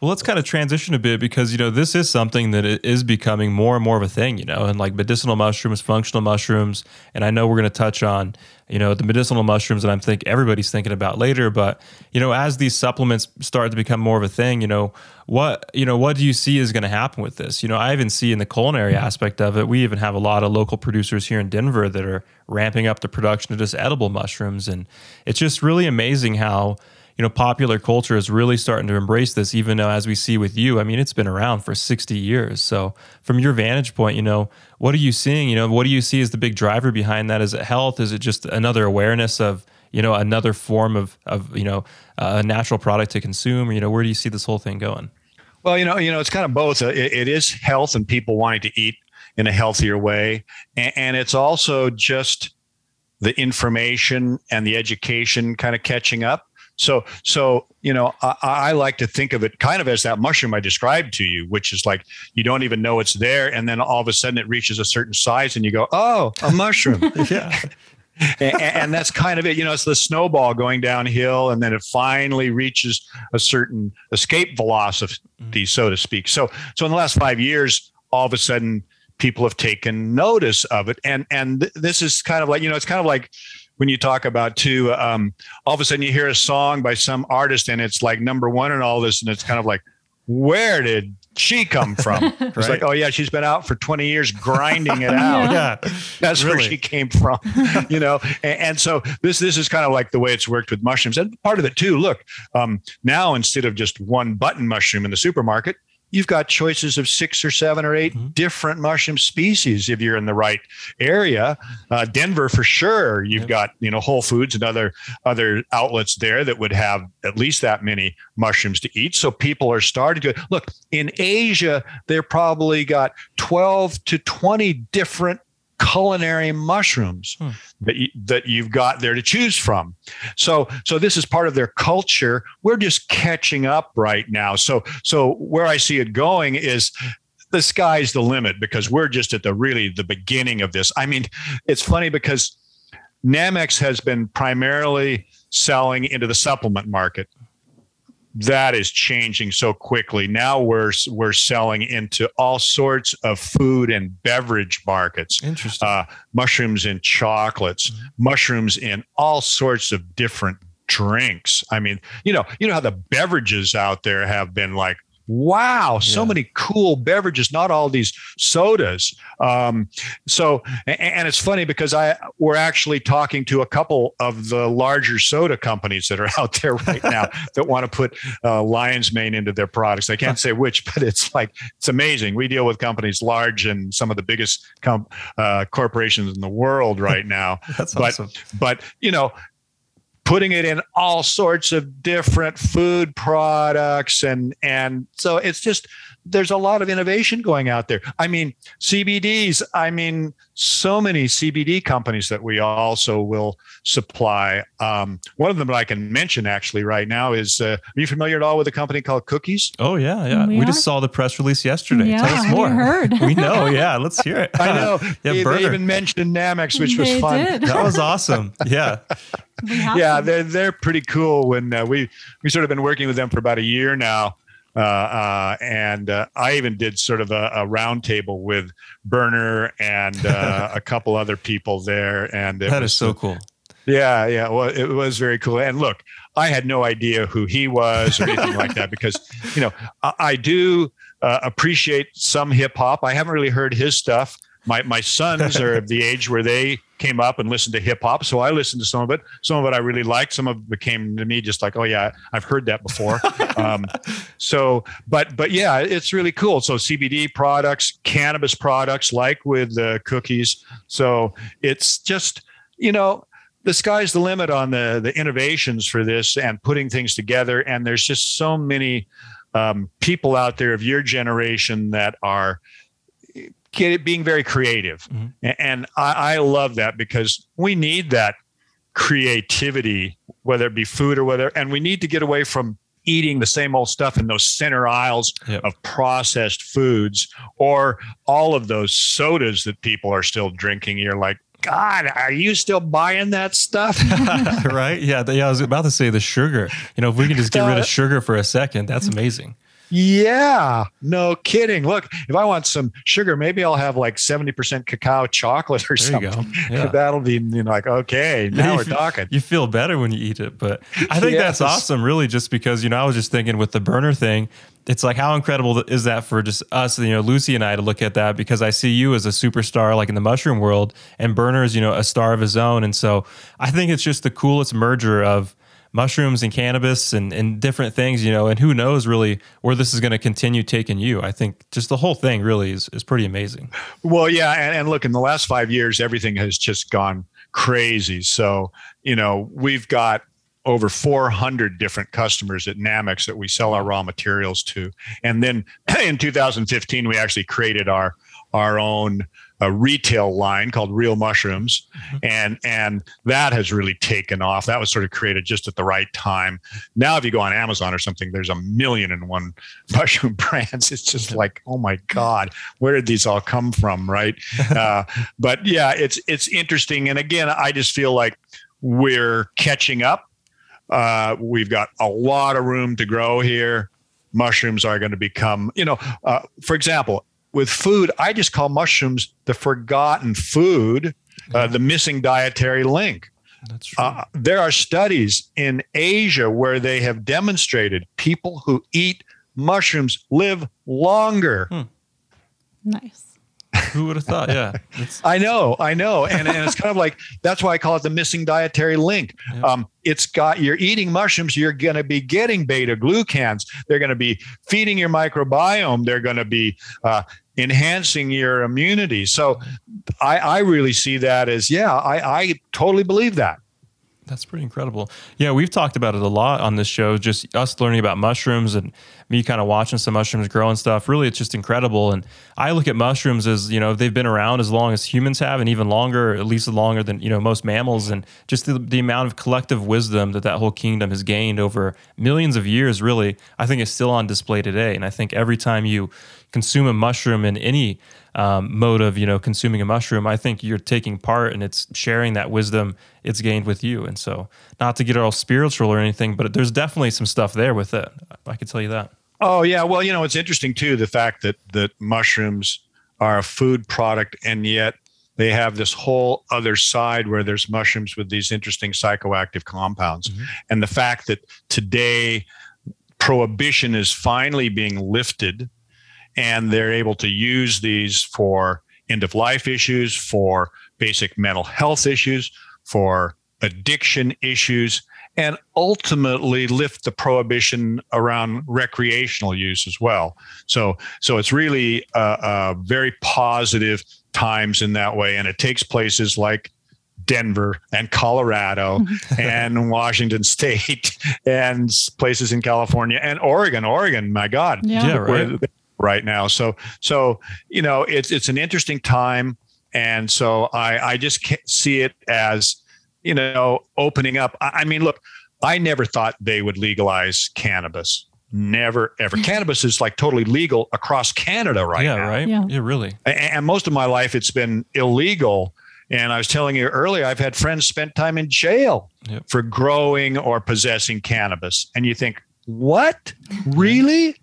Well, let's kind of transition a bit because you know this is something that is becoming more and more of a thing, you know, and like medicinal mushrooms, functional mushrooms, and I know we're going to touch on you know the medicinal mushrooms that I'm think everybody's thinking about later. But you know, as these supplements start to become more of a thing, you know, what you know, what do you see is going to happen with this? You know, I even see in the culinary mm-hmm. aspect of it, we even have a lot of local producers here in Denver that are ramping up the production of just edible mushrooms, and it's just really amazing how you know, popular culture is really starting to embrace this, even though, as we see with you, I mean, it's been around for 60 years. So, from your vantage point, you know, what are you seeing? You know, what do you see as the big driver behind that? Is it health? Is it just another awareness of, you know another form of of you know a natural product to consume? Or, you know, where do you see this whole thing going? Well, you know, you know, it's kind of both. It, it is health and people wanting to eat in a healthier way, and, and it's also just the information and the education kind of catching up. So, so you know, I, I, like to think of it kind of as that mushroom I described to you, which is like you don't even know it's there, and then all of a sudden it reaches a certain size, and you go, "Oh, a mushroom!" <laughs> yeah. and, and, that's kind of it. You know, it's the snowball going downhill, and then it finally reaches a certain escape velocity, mm-hmm. so to speak. So, so in the last five years, all of a sudden, people have taken notice of it, and and th- this is kind of like you know, it's kind of like when you talk about too, um, all of a sudden you hear a song by some artist and it's like number one and all this, and it's kind of like, where did she come from? right. <laughs> It's like, oh yeah, she's been out for 20 years grinding it out. <laughs> yeah. That's really? where she came from. <laughs> you know, and, and, so this this is kind of like the way it's worked with mushrooms. And part of it too, look, um, now instead of just one button mushroom in the supermarket, you've got choices of six or seven or 8 mm-hmm. different mushroom species if you're in the right area. Uh, Denver, for sure, you've yep. got you know Whole Foods and other other outlets there that would have at least that many mushrooms to eat. So people are starting to look in Asia. They're probably got 12 to 20 different culinary mushrooms hmm. that you, that you've got there to choose from. So so this is part of their culture. We're just catching up right now. So so where I see it going is the sky's the limit because we're just at the really the beginning of this. I mean, it's funny because Nammex has been primarily selling into the supplement market that is changing so quickly. Now we're we're selling into all sorts of food and beverage markets. Interesting. Uh, mushrooms in chocolates, mm-hmm. mushrooms in all sorts of different drinks. I mean, you know, you know how the beverages out there have been like wow so yeah. many cool beverages not all these sodas um, so and, and, it's funny because i we're actually talking to a couple of the larger soda companies that are <laughs> out there right now <laughs> that want to put uh, lion's mane into their products i can't say which but it's like it's amazing we deal with companies large and some of the biggest com- uh, corporations in the world right <laughs> now That's but awesome. but you know putting it in all sorts of different food products and and so it's just there's a lot of innovation going out there. I mean, CBDs, I mean, so many CBD companies that we also will supply. Um, one of them that I can mention actually right now is uh, are you familiar at all with a company called Cookies? Oh, yeah. Yeah. We, we just saw the press release yesterday. Yeah, Tell us more. Heard. <laughs> we know. Yeah. Let's hear it. <laughs> I know. <laughs> yeah, they, they, even mentioned Nammex which was fun. Did. That was awesome. Yeah. yeah, they're they're pretty cool. When uh, we we sort of been working with them for about a year now, uh, uh, and uh, I even did sort of a, a roundtable with Berner and uh, <laughs> a couple other people there. And that was, is so cool. Yeah, yeah. Well, it was very cool. And look, I had no idea who he was or anything like that because, you know, I, I do uh, appreciate some hip hop. I haven't really heard his stuff. My my sons are of the <laughs> age where they came up and listened to hip hop. So I listened to some of it. Some of it I really liked. Some of it came to me just like, oh yeah, I've heard that before. <laughs> um, so, but but yeah, it's really cool. So CBD products, cannabis products, like with the cookies. So it's just you know the sky's the limit on the the innovations for this and putting things together. And there's just so many um, people out there of your generation that are get being very creative. Mm-hmm. And I, I love that because we need that creativity, whether it be food or whether, and we need to get away from eating the same old stuff in those center aisles yep. of processed foods or all of those sodas that people are still drinking. You're like, God, are you still buying that stuff? <laughs> right? Yeah. Yeah. I was about to say the sugar. You know, if we can just get rid of sugar for a second, that's amazing. Yeah, no kidding. Look, if I want some sugar, maybe I'll have like 70% cacao chocolate or there something. <laughs> Yeah. That'll be you know, like, okay, <laughs> now we're talking. You feel better when you eat it. But I think yes. that's awesome, really, just because, you know, I was just thinking with the Berner thing, it's like how incredible is that for just us, you know, Lucy and I to look at that because I see you as a superstar like in the mushroom world and Berner is, you know, a star of his own. And so I think it's just the coolest merger of mushrooms and cannabis and, and different things, you know, and who knows really where this is going to continue taking you. I think just the whole thing really is, is pretty amazing. Well, yeah. And, and look, in the last five years, everything has just gone crazy. So, you know, we've got over 400 different customers at Nammex that we sell our raw materials to. And then <clears throat> in 2015, we actually created our our own a retail line called Real Mushrooms, mm-hmm. and and that has really taken off. That was sort of created just at the right time. Now, if you go on Amazon or something, there's a million and one <laughs> mushroom brands. It's just like, oh my god, where did these all come from, right? <laughs> Uh, but yeah, it's it's interesting, and again, I just feel like we're catching up. Uh, we've got a lot of room to grow here mushrooms are going to become, you know, uh, for example, with food, I just call mushrooms the forgotten food, uh, the missing dietary link. That's true. Uh, there are studies in Asia where they have demonstrated people who eat mushrooms live longer. Hmm. Nice. Who would have thought? Yeah. <laughs> I know, I know. And, and it's kind of like that's why I call it the missing dietary link. Yeah. Um, it's got you're eating mushrooms, you're going to be getting beta glucans. They're going to be feeding your microbiome. They're going to be uh, enhancing your immunity. So I, I really see that as, yeah, I, I totally believe that. That's pretty incredible. Yeah, we've talked about it a lot on this show, just us learning about mushrooms and me kind of watching some mushrooms grow and stuff. Really, it's just incredible. And I look at mushrooms as, you know, they've been around as long as humans have and even longer, at least longer than, you know, most mammals. And just the, the amount of collective wisdom that that whole kingdom has gained over millions of years, really, I think is still on display today. And I think every time you consume a mushroom in any um, mode of you know consuming a mushroom, I think you're taking part and it's sharing that wisdom it's gained with you. And so, not to get all spiritual or anything, but there's definitely some stuff there with it. I can tell you that. Oh yeah, well you know it's interesting too the fact that that mushrooms are a food product and yet they have this whole other side where there's mushrooms with these interesting psychoactive compounds, mm-hmm. and the fact that today prohibition is finally being lifted and they're able to use these for end of life issues, for basic mental health issues, for addiction issues, and ultimately lift the prohibition around recreational use as well. So, so it's really uh, uh, very positive times in that way, and it takes places like Denver and Colorado <laughs> and Washington State <laughs> and places in California and Oregon. Oregon, my God, yeah, yeah right right now. So so you know it's it's an interesting time, and so I I just see it as you know opening up. I, I mean, look, I never thought they would legalize cannabis. Never ever. <laughs> cannabis is like totally legal across Canada right yeah, now. Right? Yeah, Yeah, really. And, and most of my life it's been illegal. And I was telling you earlier, I've had friends spend time in jail yep. for growing or possessing cannabis. And you think, what? Really?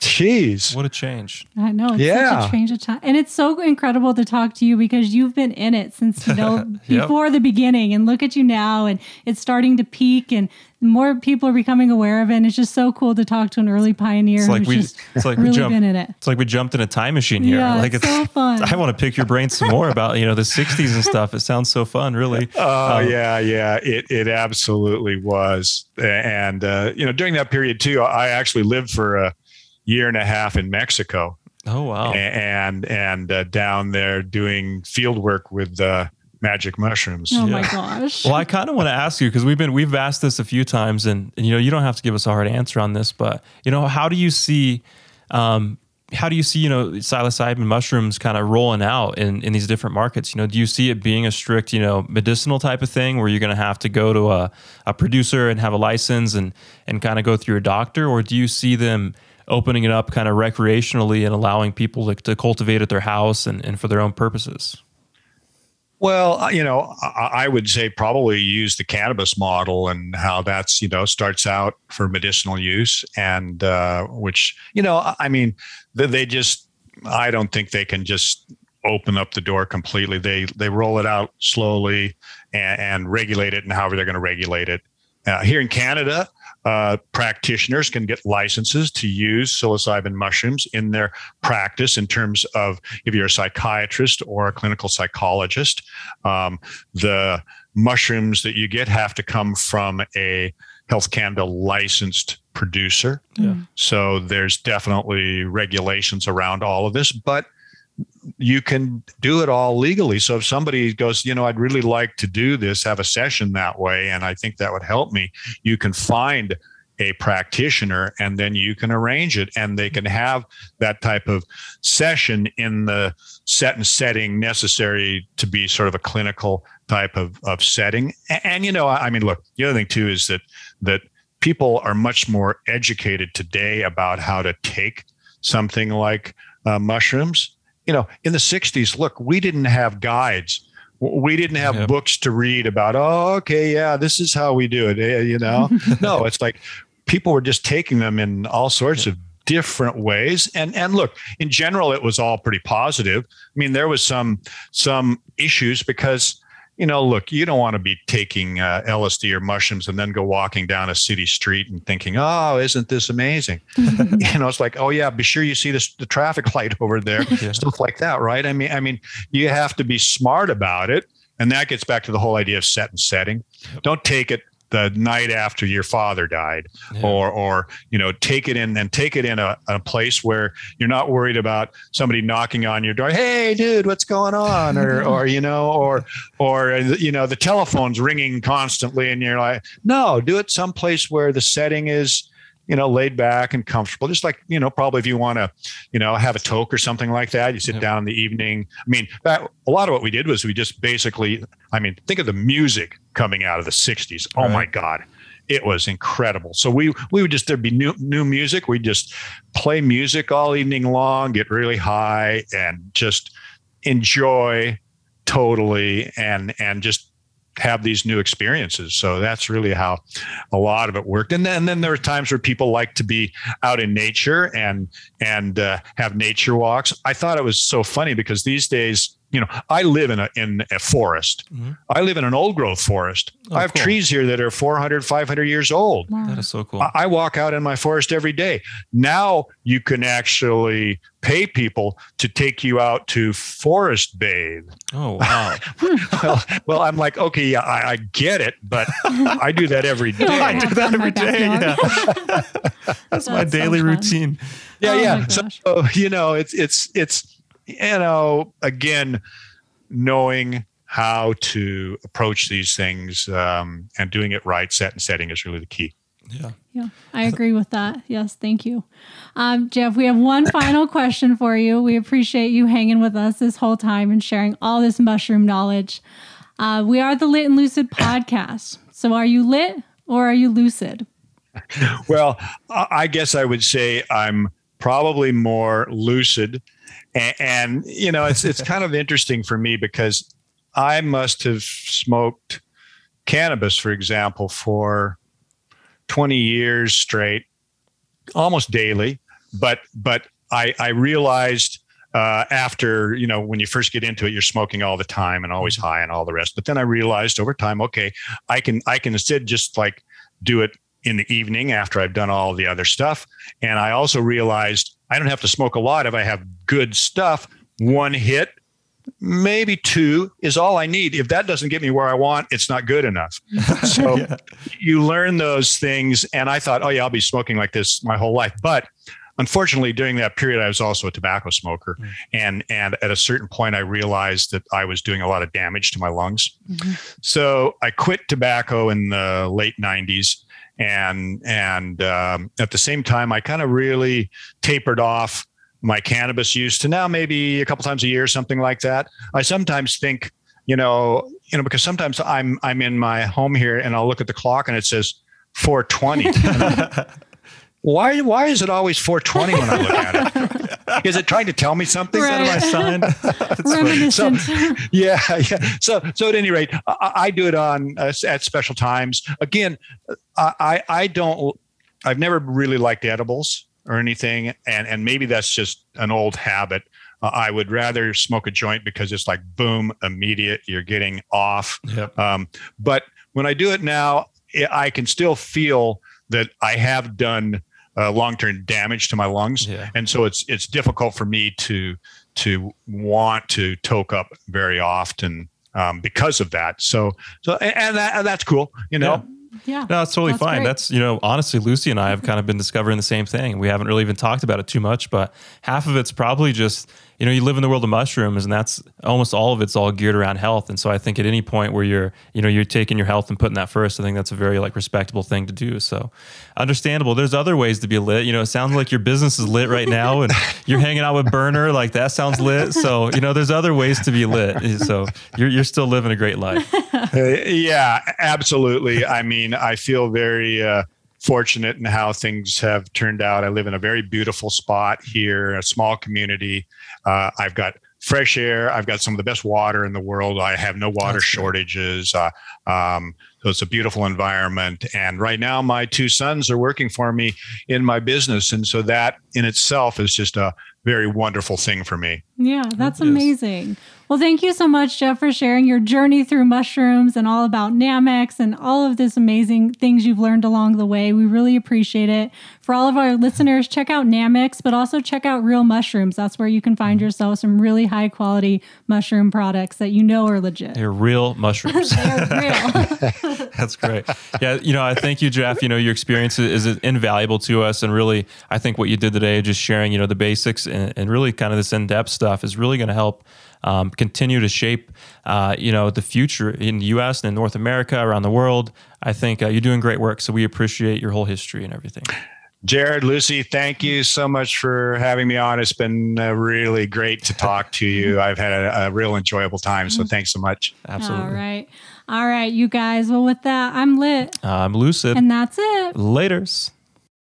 Jeez. What a change. I know. It's yeah. such a change of time. And it's so incredible to talk to you because you've been in it since, you know, <laughs> yep. before the beginning. And look at you now and it's starting to peak and more people are becoming aware of it. And it's just so cool to talk to an early pioneer it's like who's we, just it's like really we jumped, been in it. It's like we jumped in a time machine here. Yeah, like it's, it's so fun. <laughs> I want to pick your brain some more about, you know, the 60s and stuff. It sounds so fun, really. <laughs> Oh, um, yeah, yeah. It, it absolutely was. And, uh, you know, during that period, too, I actually lived for a, year and a half in Mexico. Oh wow! And and uh, down there doing field work with uh, magic mushrooms. Oh yeah. my gosh! Well, I kind of want to ask you because we've been we've asked this a few times, and, and, you know you don't have to give us a hard answer on this, but you know how do you see? Um, how do you see, you know, psilocybin mushrooms kind of rolling out in, in these different markets? You know, do you see it being a strict, you know, medicinal type of thing where you're going to have to go to a, a producer and have a license and, and kind of go through a doctor? Or do you see them opening it up kind of recreationally and allowing people to, to cultivate at their house and, and for their own purposes? Well, you know, I would say probably use the cannabis model and how that's, you know, starts out for medicinal use and uh, which, you know, I mean, they just, I don't think they can just open up the door completely. They they roll it out slowly and, and regulate it and however they're going to regulate it. Uh, here in Canada, uh, practitioners can get licenses to use psilocybin mushrooms in their practice in terms of if you're a psychiatrist or a clinical psychologist. Um, the mushrooms that you get have to come from a Health Canada licensed producer. Yeah. So there's definitely regulations around all of this, but you can do it all legally. So if somebody goes, you know, I'd really like to do this, have a session that way, and I think that would help me, you can find a practitioner and then you can arrange it and they can have that type of session in the set and setting necessary to be sort of a clinical type of, of setting and, and you know i mean look the other thing too is that that people are much more educated today about how to take something like uh, mushrooms you know in the 60s look we didn't have guides. We didn't have yep. books to read about oh okay yeah this is how we do it eh, you know? <laughs> No it's like people were just taking them in all sorts of different ways. And and look in general it was all pretty positive. I mean there was some some issues because you know look you don't want to be taking uh, lsd or mushrooms and then go walking down a city street and thinking oh isn't this amazing? <laughs> You know it's like oh yeah be sure you see this, the traffic <laughs> light over there yeah. stuff like that right? I mean i mean you have to be smart about it and that gets back to the whole idea of set and setting. Don't take it the night after your father died yeah. or or you know take it in and take it in a, a place where you're not worried about somebody knocking on your door hey dude what's going on or <laughs> or you know or or you know the telephone's ringing constantly and you're like no do it someplace where the setting is you know, laid back and comfortable. Just like, you know, probably if you want to, you know, have a toke or something like that, you sit down in the evening. I mean, that, a lot of what we did was we just basically, I mean, think of the music coming out of the 60s. Oh right. my God. It was incredible. So we we would just there'd be new new music. We'd just play music all evening long, get really high, and just enjoy totally and and just have these new experiences. So that's really how a lot of it worked. And then, and then there are times where people like to be out in nature and and uh, have nature walks. I thought it was so funny because these days you know, I live in a in a forest. Mm-hmm. I live in an old growth forest. Oh, I have cool. trees here that are 400, 500 years old. Wow. That is so cool. I, I, walk out in my forest every day. Now you can actually pay people to take you out to forest bathe. Oh wow. <laughs> well, well, I'm like, okay, yeah, I, I get it, but <laughs> I do that every day. I do that every day. <laughs> Yeah. That's, That's, my daily so routine. Yeah, oh yeah. So you know, it's it's it's you know, again, knowing how to approach these things um, and doing it right, set and setting is really the key. Yeah. Yeah, I agree with that. Yes, thank you. Um, Jeff, we have one <coughs> final question for you. We appreciate you hanging with us this whole time and sharing all this mushroom knowledge. Uh, we are the Lit and Lucid podcast. So are you lit or are you lucid? well, I guess I would say I'm probably more lucid and, and you know, it's it's kind of interesting for me because I must have smoked cannabis, for example, for 20 years straight, almost daily. But but I, I realized uh, after you know when you first get into it, you're smoking all the time and always high and all the rest. But then I realized over time, okay, I can I can instead just like do it in the evening after I've done all the other stuff. And I also realized I don't have to smoke a lot if I have good stuff. One hit, maybe two is all I need. If that doesn't get me where I want, it's not good enough. <laughs> So yeah. you learn those things. And I thought, oh, yeah, I'll be smoking like this my whole life. But unfortunately, during that period, I was also a tobacco smoker. Mm. And, and at a certain point, I realized that I was doing a lot of damage to my lungs. Mm-hmm. So I quit tobacco in the late 90s and and um, at the same time, I kind of really tapered off my cannabis use to now maybe a couple times a year, something like that. I sometimes think, you know, you know, because sometimes I'm I'm in my home here and I'll look at the clock and it says 420. <laughs> why why is it always 420 when I look at it? <laughs> Is it trying to tell me something? Right. Is that my sign? so, yeah, <laughs> yeah. So so at any rate, I, I do it on uh, at special times. Again, I I don't. I've never really liked edibles or anything, and and maybe that's just an old habit. Uh, I would rather smoke a joint because it's like boom, immediate. You're getting off. Yep. Um, but when I do it now, I can still feel that I have done uh, long-term damage to my lungs, yeah. and so it's it's difficult for me to to want to toke up very often um, because of that. So so and, that, and that's cool, you know. Yeah. Yeah. No, that's totally that's fine. Great. That's, you know, honestly, Lucy and I have kind of been discovering the same thing. We haven't really even talked about it too much, but half of it's probably just you know, you live in the world of mushrooms and that's almost all of it's all geared around health. And so I think at any point where you're, you know, you're taking your health and putting that first, I think that's a very like respectable thing to do. So understandable. There's other ways to be lit. You know, it sounds like your business is lit right now and <laughs> you're hanging out with Berner. Like that sounds lit. So, you know, there's other ways to be lit. So you're, you're still living a great life. Uh, <laughs> yeah, absolutely. I mean, I feel very, uh, fortunate in how things have turned out. I live in a very beautiful spot here, a small community. Uh, I've got fresh air. I've got some of the best water in the world. I have no water shortages. Uh, um, so it's a beautiful environment. And right now, my two sons are working for me in my business. And so that in itself is just a very wonderful thing for me. Yeah, that's amazing. Well, thank you so much, Jeff, for sharing your journey through mushrooms and all about Nammex and all of this amazing things you've learned along the way. We really appreciate it. For all of our listeners, check out Nammex, but also check out Real Mushrooms. That's where you can find yourself some really high quality mushroom products that you know are legit. They're real mushrooms. <laughs> They're real. <laughs> That's great. Yeah, you know, I thank you, Jeff. You know, your experience is, invaluable to us, and really, I think what you did today, just sharing, you know, the basics and, and really kind of this in-depth stuff, is really going to help um, continue to shape, uh, you know, the future in the U.S. and in North America, around the world. I think uh, you're doing great work, so we appreciate your whole history and everything. Jared, Lucy, thank you so much for having me on. It's been uh, really great to talk to you. <laughs> I've had a, a real enjoyable time. So thanks so much. Absolutely. All right. All right, you guys. Well, with that, I'm lit. I'm lucid. And that's it. Laters.